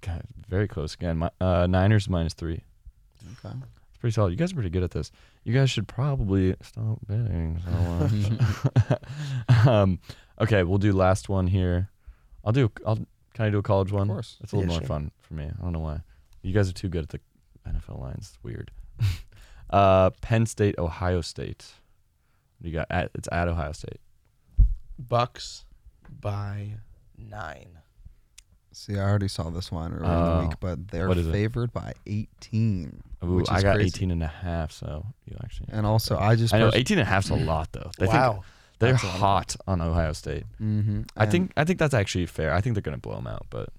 God, very close again. Mi- uh, Niners minus three. Okay. It's pretty solid. You guys are pretty good at this. You guys should probably stop betting so [LAUGHS] much. um, okay, we'll do last one here. I'll do. I'll can I do a college one? Of course. It's a little Yeah, more sure. fun for me. I don't know why. You guys are too good at the NFL lines. It's weird. [LAUGHS] uh, Penn State, Ohio State. You got? At, it's at Ohio State. Bucks by nine. See, I already saw this one earlier in Oh. the week, but they're What is it? favored by 18. Ooh, which is I got crazy. 18 and a half, so you actually. And also, I just I know pers- 18 and a half's a lot though. They wow. think they're That's a lot. hot on Ohio State. Mhm. I And think I think that's actually fair. I think they're gonna blow them out, but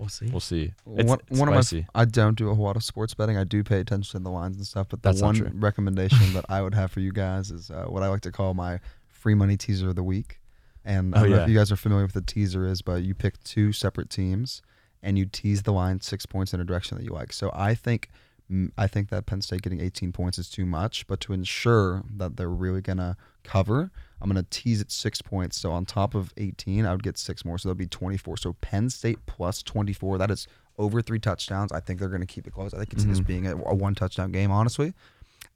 We'll see. we'll see. It's, one, it's one of my spicy. I don't do a whole lot of sports betting. I do pay attention to the lines and stuff, but the That's one [LAUGHS] recommendation that I would have for you guys is uh, what I like to call my free money teaser of the week. And I Oh, don't know yeah. if you guys are familiar with the teaser is, but you pick two separate teams and you tease the line six points in a direction that you like. So I think mm, I think that Penn State getting 18 points is too much, but to ensure that they're really gonna cover, I'm gonna tease it six points. So on top of 18, I would get six more, so that'll be 24. So Penn State plus 24. That is over three touchdowns. I think they're gonna keep it close. I think it's this Mhm. being a, a one touchdown game, honestly.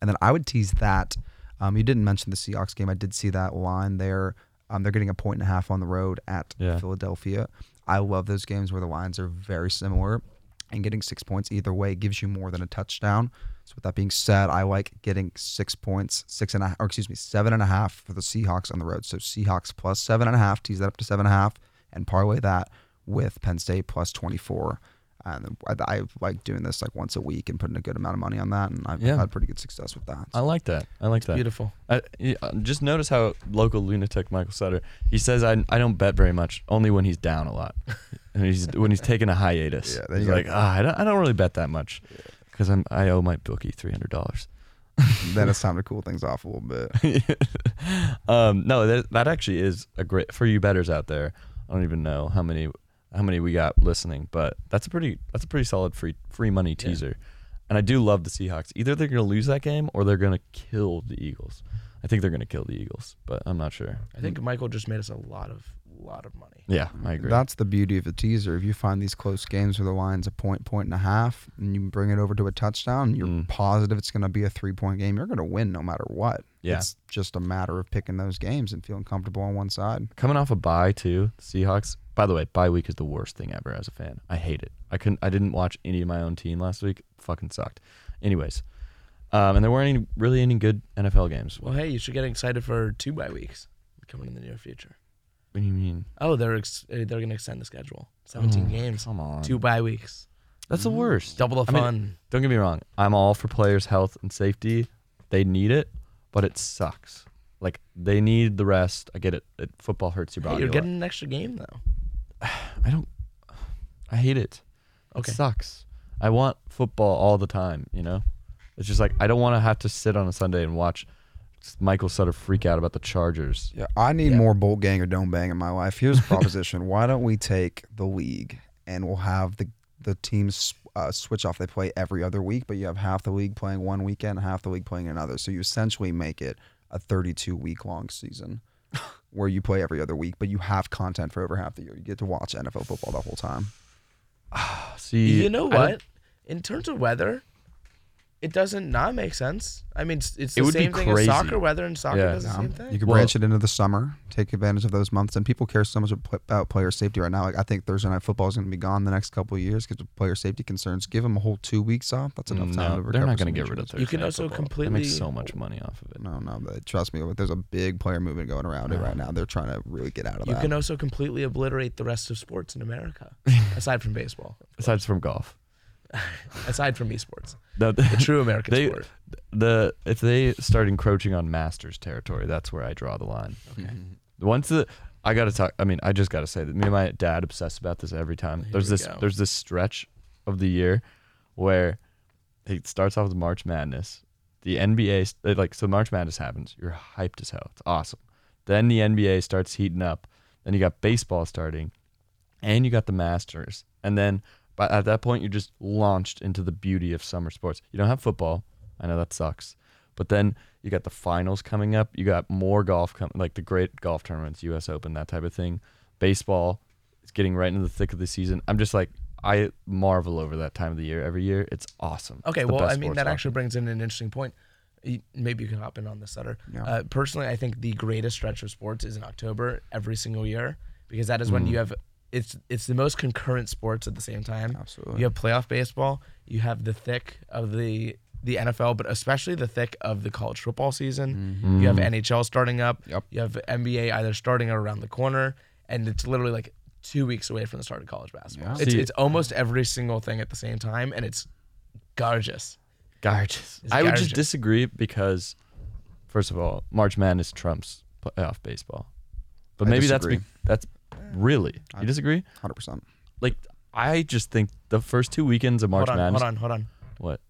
And then I would tease that. Um, you didn't mention the Seahawks game. I did see that line there. Um, they're getting a point and a half on the road at Yeah. Philadelphia. I love those games where the lines are very similar, and getting six points either way gives you more than a touchdown. So with that being said, I like getting six points, six and a, or excuse me, seven and a half for the Seahawks on the road. So Seahawks plus seven and a half, tease that up to seven and a half, and parlay that with Penn State plus twenty four. And I, I like doing this like once a week and putting a good amount of money on that, and I've Yeah. had pretty good success with that. I like that. I like that. Beautiful. I, uh, just notice how local lunatic Michael Sutter. He says I I don't bet very much, only when he's down a lot, [LAUGHS] and he's when he's taking a hiatus. Yeah, he's like, gotta- ah, I don't, I don't really bet that much, because I'm I owe my bookie three hundred dollars. then it's [LAUGHS] time to cool things off a little bit. [LAUGHS] um, no, that that actually is a great for you betters out there. I don't even know how many how many we got listening, but that's a pretty that's a pretty solid free free money Yeah. teaser. And I do love the Seahawks. Either they're going to lose that game or they're going to kill the Eagles. I think they're going to kill the Eagles, but I'm not sure. I think Michael just made us a lot of lot of money. Yeah, I agree. That's the beauty of the teaser. If you find these close games where the line's a point, point and a half, and you bring it over to a touchdown, you're Mm. positive it's going to be a three point game. You're going to win no matter what. Yeah. It's just a matter of picking those games and feeling comfortable on one side. Coming off a bye too, the Seahawks. By the way, bye week is the worst thing ever as a fan. I hate it. I couldn't. I didn't watch any of my own team last week. Fucking sucked. Anyways, um, and there weren't any really any good NFL games. Well, hey, you should get excited for two bye weeks coming in the near future. What do you mean? Oh, they're ex- uh, they're gonna extend the schedule. Seventeen Oh, games, Come on. two bye weeks, That's the worst. double the I mean, fun. Don't get me wrong. I'm all for players' health and safety. They need it, but it sucks. Like they need the rest. I get it. it football hurts your hey, body. you're a lot. getting an extra game though. [SIGHS] I don't. I hate it. Okay. It sucks. I want football all the time. You know, it's just like I don't want to have to sit on a Sunday and watch Michael Sutter freak out about the Chargers. Yeah, I need Yeah. more bolt gang or don't bang in my life. Here's a proposition: [LAUGHS] Why don't we take the league and we'll have the the teams uh, switch off? They play every other week, but you have half the league playing one weekend, half the league playing another. So you essentially make it a 32 week long season. [LAUGHS] Where you play every other week, but you have content for over half the year. You get to watch NFL football the whole time. [SIGHS] See, you know what? In terms of weather, It doesn't not make sense. I mean, it's, it's It the same thing crazy. as soccer weather, and soccer Yeah. does the Yeah. same thing. You can Well- branch it into the summer, take advantage of those months, and people care so much about player safety right now. Like I think Thursday night football is going to be gone the next couple of years because of player safety concerns. Give them a whole two weeks off. That's enough mm, time No, to recover. they're not going to get rid of injuries. Thursday. You can Night also Football. completely- They make so much money off of it. No, no, but trust me, there's a big player movement going around it right now. They're trying to really get out of You that. You can also completely obliterate the rest of sports in America, [LAUGHS] aside from baseball, Aside from golf, [LAUGHS] aside from esports, the, the [LAUGHS] true American They- sport. the if they start encroaching on Masters territory, that's where I draw the line. Okay. Mm-hmm. Once the I gotta talk. I mean, I just gotta say that me and my dad obsess about this every time. Here there's this go. there's this stretch of the year where it starts off with March Madness. The NBA like so March Madness happens. You're hyped as hell. It's awesome. Then the NBA starts heating up. Then you got baseball starting, and you got the Masters. And then but at that point you're just launched into the beauty of summer sports. You don't have football. I know that sucks. But then you got the finals coming up. You got more golf coming, like the great golf tournaments, U.S. Open, that type of thing. Baseball is getting right into the thick of the season. I'm just like, I marvel over that time of the year every year. It's awesome. Okay, It's well, I mean, that on. actually brings in an interesting point. Maybe you can hop in on this, Sutter. Yeah. Uh, personally, I think the greatest stretch of sports is in October every single year because that is when Mm. you have it's it's the most concurrent sports at the same time. Absolutely. You have playoff baseball, you have the thick of the the NFL, but especially the thick of the college football season. Mhm. You have. NHL starting up. Yep. You have NBA either starting or around the corner, and it's literally like two weeks away from the start of college basketball. Yeah. It's See- it's almost every single thing at the same time, and it's gorgeous. Gorgeous. It's I would just disagree because, first of all, March Madness trumps playoff baseball. But I maybe that's disagree. be, that's really you disagree. Hundred percent. Like I just think the first two weekends of March hold on, Madness. hold on, hold on. What?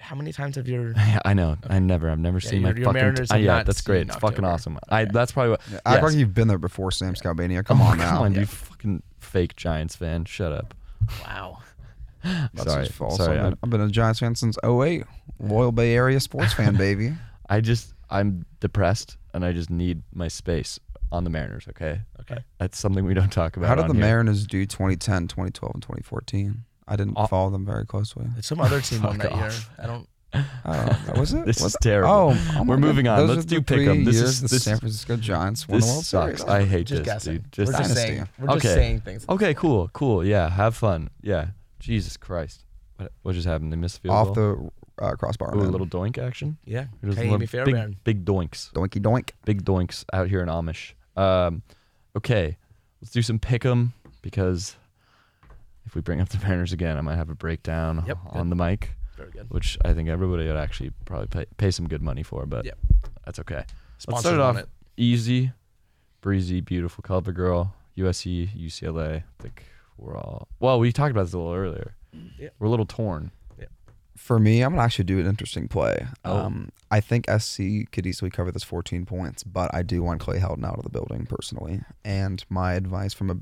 How many times have your Yeah, [LAUGHS] I know. I never. I've never seen my your fucking. Mariners have yeah, not that's great. seen It's fucking October. awome. I. That's probably what. Yeah, Act Yes. like you've been there before, Sam Scalbania. Come [LAUGHS] Oh, on now. Come on, you fucking fake Giants fan. Shut up. wow? [LAUGHS] That's Sorry. just false. Sorry. I've, been, I've been a Giants fan since 08. Loyal Bay Area sports fan, baby. I just I'm depressed and I just need my space on the Mariners. Okay, Okay. that's something we don't talk about. How did on the here. Mariners do 2010, 2012, and 2014? I didn't Aw- follow them very closely. Some other team won [LAUGHS] Fuck that year. off. I don't. Oh, was [LAUGHS] it? This Was is it? terrible. Oh, oh We're moving God. on. Those Let's do the pick 'em. three This years is- the this- San Francisco Giants won the This World sucks. Series. I hate Just this, guessing. dude. Just we're just Dynasty. saying. We're just Okay. saying things. okay. Cool. Cool. Yeah. Have fun. Yeah. Jesus Christ. What, what just happened? They missed the field Off goal. the uh, crossbar. Ooh, a man. little doink action. Yeah. It was a Kaimi little- Fairbairn. big, big doinks. doinky doink. Big doinks out here in Amish. Um, okay, let's do some pick 'em because if we bring up the Mariners again, I might have a breakdown Yep, on the mic, Very good. which I think everybody would actually probably pay, pay some good money for, but Yep. that's okay. Sponsored start it off- it. Easy, breezy, beautiful cover girl, USC, UCLA. I think we're all well. We talked about this a little earlier. Yeah. We're a little torn. For me, I'm gonna actually do an interesting play. Oh. Um, I think SC could easily cover this 14 points, but I do want Clay Helton out of the building personally. And my advice from a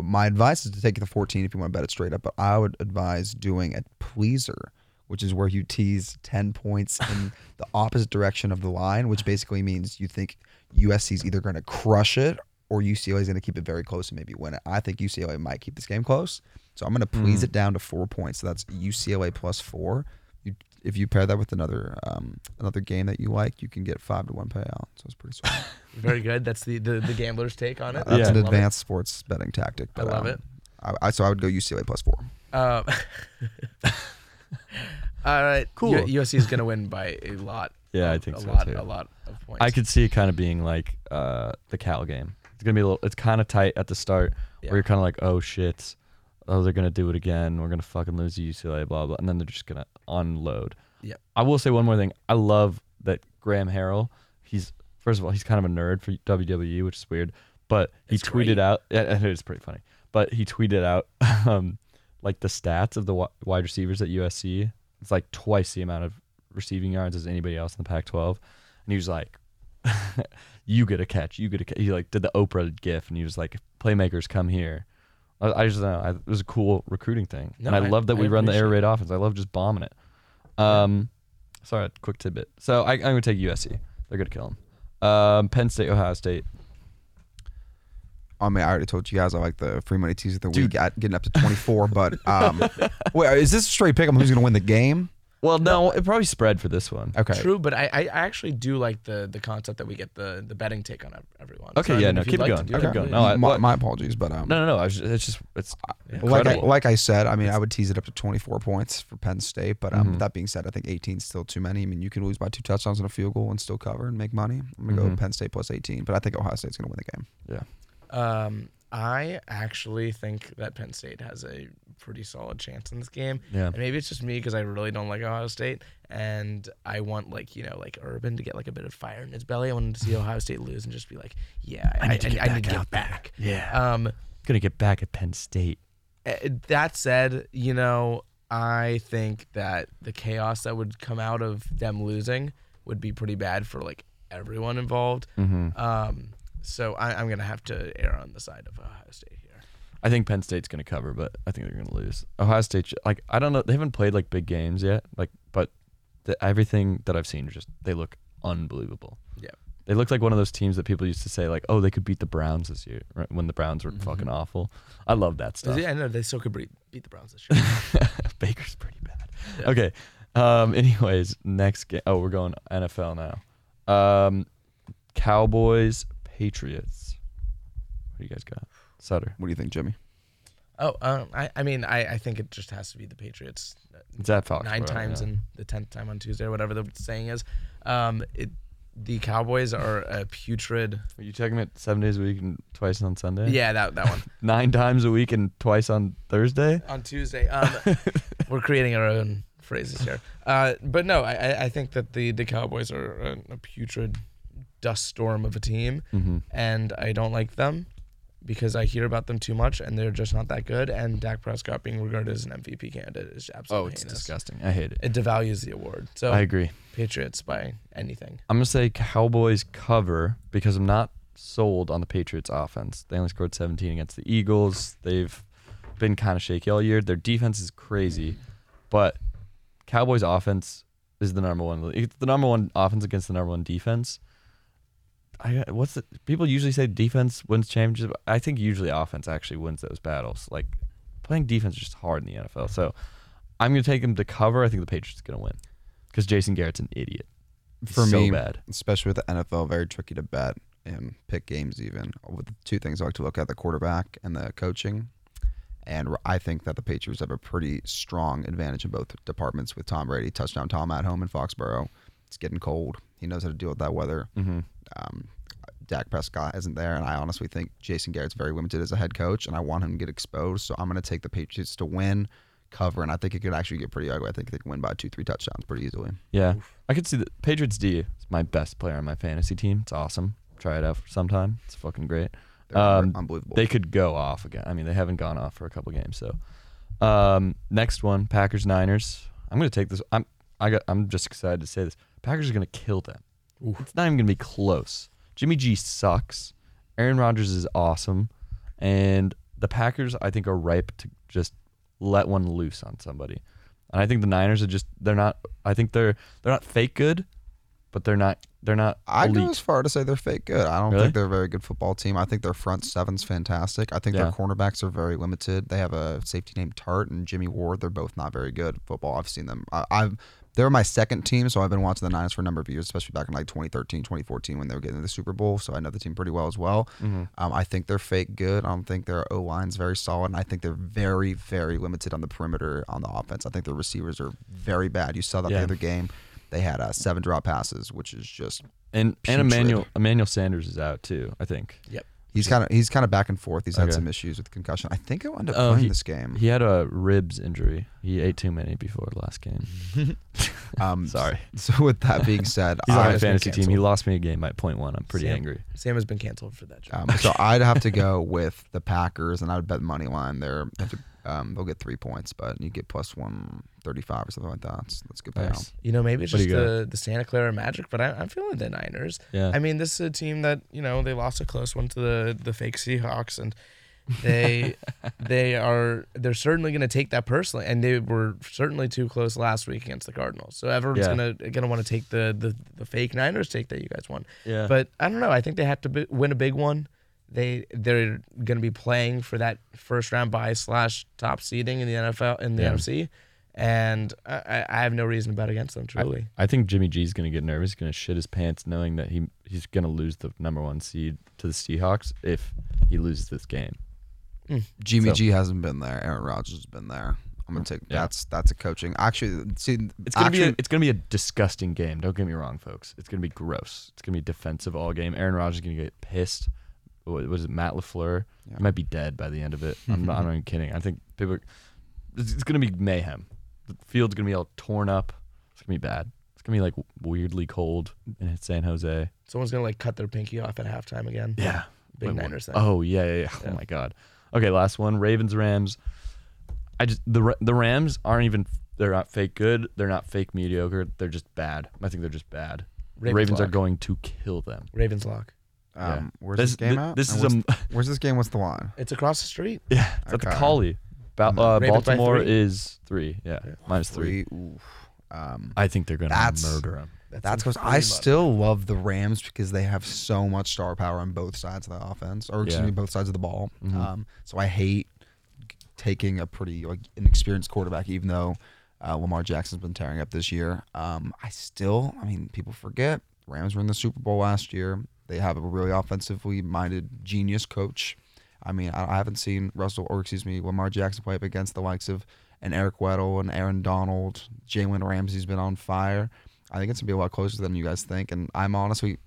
my advice is to take the 14 if you want to bet it straight up. But I would advise doing a pleaser, which is where you tease 10 points in [LAUGHS] the opposite direction of the line, which basically means you think USC is either going to crush it or UCLA is going to keep it very close and maybe win it. I think UCLA might keep this game close, so I'm going to please Mm. it down to four points. So that's UCLA plus four. You, if you pair that with another um, another game that you like, you can get five to one payout. So it's pretty sweet. [LAUGHS] Very good. That's the, the, the gambler's take on it. That's Yeah. an Love it. advanced sports betting tactic. I love um, it. I, I so I would go UCLA plus four. Um, [LAUGHS] all right. Cool. U- USC is going to win by a lot. [LAUGHS] Yeah, I think a so, lot, too. A lot of points. I could see it kind of being like uh, the Cal game. It's gonna be a little. It's kind of tight at the start, Yeah. where you're kind of like, oh shit, oh they're gonna do it again. We're gonna fucking lose to UCLA, blah blah, and then they're just gonna unload. Yep. I will say one more thing. I love that Graham Harrell. He's first of all, he's kind of a nerd for WWE, which is weird, but he It's tweeted great. out. [LAUGHS] Yeah, it is pretty funny. But he tweeted out [LAUGHS] um, like the stats of the wide receivers at USC. It's like twice the amount of receiving yards as anybody else in the Pac-12, and he was like, [LAUGHS] "You get a catch, you get a catch." He like did the Oprah gif, and he was like, "Playmakers come here." I, I just know. I, it was a cool recruiting thing, No, and I, I- love that I we run the air appreciate raid offense. I love just bombing it. Um, sorry, quick tidbit. So I, I'm gonna take USC. They're gonna kill them. Um, Penn State, Ohio State. I mean, I already told you guys I like the free money teaser of the Dude. week at getting up to 24. but um, [LAUGHS] wait, is this a straight pick? 'em who's going to win the game? Well, no, it probably spread for this one. Okay. True, but I, I actually do like the the concept that we get the the betting take on ev- everyone. Okay, I yeah, mean, no, if you'd keep like to going, do keep that, going. please. No, I- my, my apologies, but um, No, no, no. I was just, it's just it's Yeah. like I, incredible. like I said, I mean, I would tease it up to 24 points for Penn State, but um, Mhm. that being said, I think 18 is still too many. I mean, you can lose by two touchdowns and a field goal and still cover and make money. I'm gonna go Mhm. with Penn State plus 18, but I think Ohio State's gonna win the game. Yeah. Um, I actually think that Penn State has a pretty solid chance in this game. yeah. And maybe it's just me because I really don't like Ohio State, and I want like you know like Urban to get like a bit of fire in his belly. I want to see Ohio State lose and just be like, yeah, I, I need to get I back need to get back. Yeah. Um, Gonna get back at Penn State. eh, that said, you know, I think that the chaos that would come out of them losing would be pretty bad for like everyone involved. Mm-hmm. Um, so I, I'm gonna have to err on the side of Ohio State here. I think Penn State's gonna cover, but I think they're gonna lose. Ohio State, like I don't know, they haven't played like big games yet. Like, but the, everything that I've seen, just they look unbelievable. Yeah. They look like one of those teams that people used to say like, oh, they could beat the Browns this year, right? When the Browns were Mhm. fucking awful. I love that stuff. Yeah, I know they still could beat, beat the Browns this year. [LAUGHS] Baker's pretty bad. Yeah. Okay. Um. [LAUGHS] Anyways, next game. Oh, we're going NFL now. Um, Cowboys, Patriots. What do you guys got? Sutter. What do you think, Jimmy? Oh, um, I, I mean, I, I think it just has to be the Patriots It's at Fox. nine times and the tenth time on Tuesday or whatever the saying is. Um, it the Cowboys are a putrid. Are you checking it seven days a week and twice on Sunday? Yeah, that that one [LAUGHS] Nine times a week and twice on Thursday. on Tuesday. Um, [LAUGHS] we're creating our own phrases here. Uh, but no, I, I- I think that the the Cowboys are a, a putrid dust storm of a team, Mm-hmm. and I don't like them because I hear about them too much, and they're just not that good. And Dak Prescott being regarded as an MVP candidate is absolutely Oh, it's heinous. disgusting. I hate it. It devalues the award. So I agree. Patriots by anything. I'm gonna say Cowboys cover because I'm not sold on the Patriots offense. They only scored 17 against the Eagles. They've been kind of shaky all year. Their defense is crazy, but Cowboys offense is the number one. It's the number one offense against the number one defense. I what's the people usually say defense wins championships. I think usually offense actually wins those battles. Like playing defense is just hard in the NFL. So I'm gonna take them to cover. I think the Patriots are gonna win because Jason Garrett's an idiot. For so me, bad. especially with the NFL, very tricky to bet and pick games. Even with the two things I like to look at: the quarterback and the coaching. And I think that the Patriots have a pretty strong advantage in both departments with Tom Brady, touchdown Tom at home in Foxborough. It's getting cold. He knows how to deal with that weather. Mm-hmm. Um, Dak Prescott isn't there, and I honestly think Jason Garrett's very limited as a head coach, and I want him to get exposed. So I'm going to take the Patriots to win, cover, and I think it could actually get pretty ugly. I think they can win by two, three touchdowns pretty easily. Yeah, Oof. I could see the Patriots D is my best player on my fantasy team. It's awesome. Try it out for sometime. It's fucking great. They're Um, unbelievable. They could go off again. I mean, they haven't gone off for a couple games. So, um, next one, Packers Niners. I'm gonna take this. I'm I got. I'm just excited to say this. Packers are gonna kill them. Oof. It's not even gonna be close. Jimmy G sucks. Aaron Rodgers is awesome, and the Packers I think are ripe to just let one loose on somebody. And I think the Niners are just they're not. I think they're they're not fake good, but they're not they're not I'd go elite. as far to say they're fake good. I don't Really? think they're a very good football team. I think their front seven's fantastic. I think Yeah. their cornerbacks are very limited. They have a safety named Tartt and Jimmy Ward. They're both not very good football. I've seen them. I, I've they're my second team, so I've been watching the Niners for a number of years, especially back in like 2013, 2014 when they were getting to the Super Bowl. So I know the team pretty well as well. Mhm. Um, I think they're fake good. I don't think their O line's very solid, and I think they're very, very limited on the perimeter on the offense. I think their receivers are very bad. You saw that Yeah. the other game. They had uh, seven drop passes, which is just And and Emmanuel Emmanuel Sanders is out too. I think. He's kind of he's kind of back and forth. He's had Okay. some issues with concussion. I think he'll end up Oh, playing he- this game. He had a ribs injury. He ate too many before the last game. [LAUGHS] Um, [LAUGHS] Sorry. [LAUGHS] So with that being said, He's on I, my been fantasy team. He canceled. lost me a game by point one. I'm pretty Sam. angry. Sam has been canceled for that job. um, so I'd have to go with the Packers, and I would bet money line there. Have to, um, they'll get three points, but you get plus one thirty five or something like that. So that's a good payout. Nice. you know, maybe it's just the, the Santa Clara Magic, but I, I'm feeling the Niners. Yeah. I mean, this is a team that you know they lost a close one to the the fake Seahawks, and they [LAUGHS] they are they're certainly going to take that personally, and they were certainly too close last week against the Cardinals. So everyone's Yeah. gonna gonna want to take the, the the fake Niners take that you guys won. yeah. But I don't know. I think they have to be, win a big one. They they're going to be playing for that first round bye slash top seeding in the NFL in the Yeah. NFC, and I, I- I have no reason to bet against them. Truly, I think Jimmy G's gonna get nervous. He's gonna shit his pants, knowing that he he's gonna lose the number one seed to the Seahawks if he loses this game. Hmm. Jimmy So- G hasn't been there. Aaron Rodgers has been there. I'm gonna take Yeah. that's that's a coaching. Actually, see, It's gonna be a, actually- it's gonna be a disgusting game. Don't get me wrong, folks. It's gonna be gross. It's gonna be defensive all game. Aaron Rodgers is gonna get pissed. What was it, Matt Lafleur? Yeah. He might be dead by the end of it. I'm not, I'm not [LAUGHS] even kidding. I think people. Are, it's, it's gonna be mayhem. The field's gonna be all torn up. It's gonna be bad. It's gonna be like weirdly cold in San Jose. someone's gonna like cut their pinky off at halftime again. Yeah. big Wait. Niners thing. Oh yeah, yeah, yeah. Oh, yeah. Oh my god. Okay, last one. Ravens Rams. I just the the Rams aren't even they're not fake good. They're not fake mediocre. They're just bad. I think they're just bad. The Ravens are going to kill them. Ravens lock. Um, where's This, this, game thi- at? this And is a [LAUGHS] where's this game? What's the one? It's across the street. [LAUGHS] yeah. It's at the Okay. Collie. Ba- uh, Ravens by Baltimore three? is three. Yeah, Yeah. minus three. Three. Oof. Um, I think they're gonna That's- murder him. That's because some I free money. still love the Rams because they have so much star power on both sides of the offense, or excuse Yeah. me, both sides of the ball. Mhm. Um, so I hate taking a pretty like inexperienced quarterback, even though uh, Lamar Jackson's been tearing up this year. Um, I still, I mean, people forget Rams were in the Super Bowl last year. They have a really offensively minded genius coach. I mean, I, haven't seen Russell or excuse me Lamar Jackson play up against the likes of an Eric Weddle and Aaron Donald. Jalen Ramsey's been on fire. I think it's gonna be a lot closer than you guys think. And I'm honestly,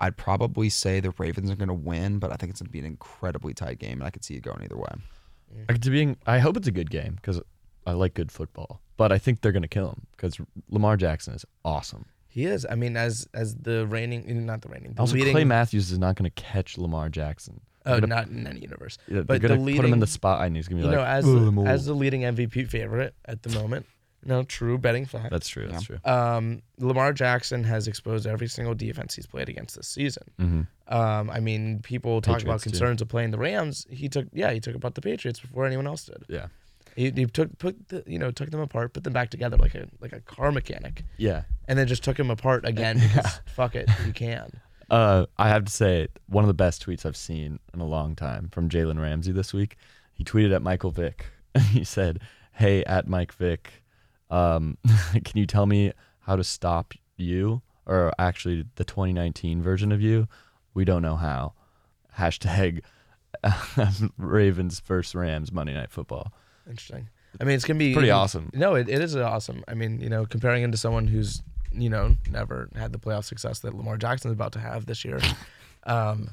I'd probably say the Ravens are gonna win, but I think it's gonna be an incredibly tight game, and I could see it going either way. I, being, I hope it's a good game because I like good football. But I think they're gonna kill him because Lamar Jackson is awesome. He is. I mean, as as the reigning, not the reigning, the Also, leading. Clay Matthews is not gonna catch Lamar Jackson. oh, gonna- not in any universe. Yeah, But they're gonna the put him in the spot, and he's gonna be You like, know, as the, I'm as the leading MVP favorite at the moment. No, true betting fact. That's true. That's true. Um, Lamar Jackson has exposed every single defense he's played against this season. Mm-hmm. Um, I mean, people talk about Patriots, too. concerns of playing the Rams. He took, yeah, he took apart the Patriots before anyone else did. Yeah. He, he took, put, the, you know, took them apart, put them back together like a like a car mechanic, Yeah. And then just took him apart again [LAUGHS] because fuck it, you can. Uh, I have to say, one of the best tweets I've seen in a long time from Jalen Ramsey this week. He tweeted at Michael Vick. [LAUGHS] he said, "Hey, at Mike Vick, um, [LAUGHS] can you tell me how to stop you, or actually the 2019 version of you? We don't know how." Hashtag Ravens versus Rams Monday Night Football. Interesting. I mean, it's gonna be Pretty awesome. No, it, it is awesome. I mean, you know, comparing him to someone who's you know never had the playoff success that Lamar Jackson is about to have this year. [LAUGHS] Um,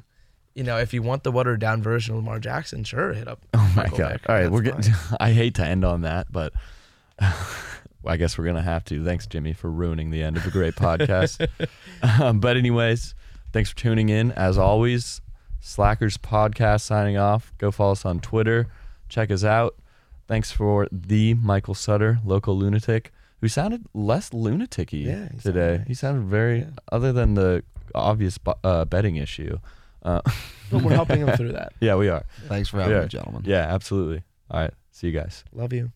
you know, if you want the watered down version of Lamar Jackson, sure, hit up. Oh my Michael god! Vick. All right, That's we're getting. [LAUGHS] I hate to end on that, but [LAUGHS] I guess we're gonna have to. Thanks, Jimmy, for ruining the end of a great podcast. um, but anyways, thanks for tuning in. As always, Slackers Podcast signing off. Go follow us on Twitter. Check us out. Thanks for the Michael Sutter, local lunatic, who sounded less lunatic-y Yeah, he today. nice. He sounded very, Yeah. other than the obvious bu- uh, betting issue. Uh, [LAUGHS] But we're helping him through that. [LAUGHS] yeah, we are. Thanks for having Yeah. me, gentlemen. Yeah, absolutely. All right. See you guys. Love you.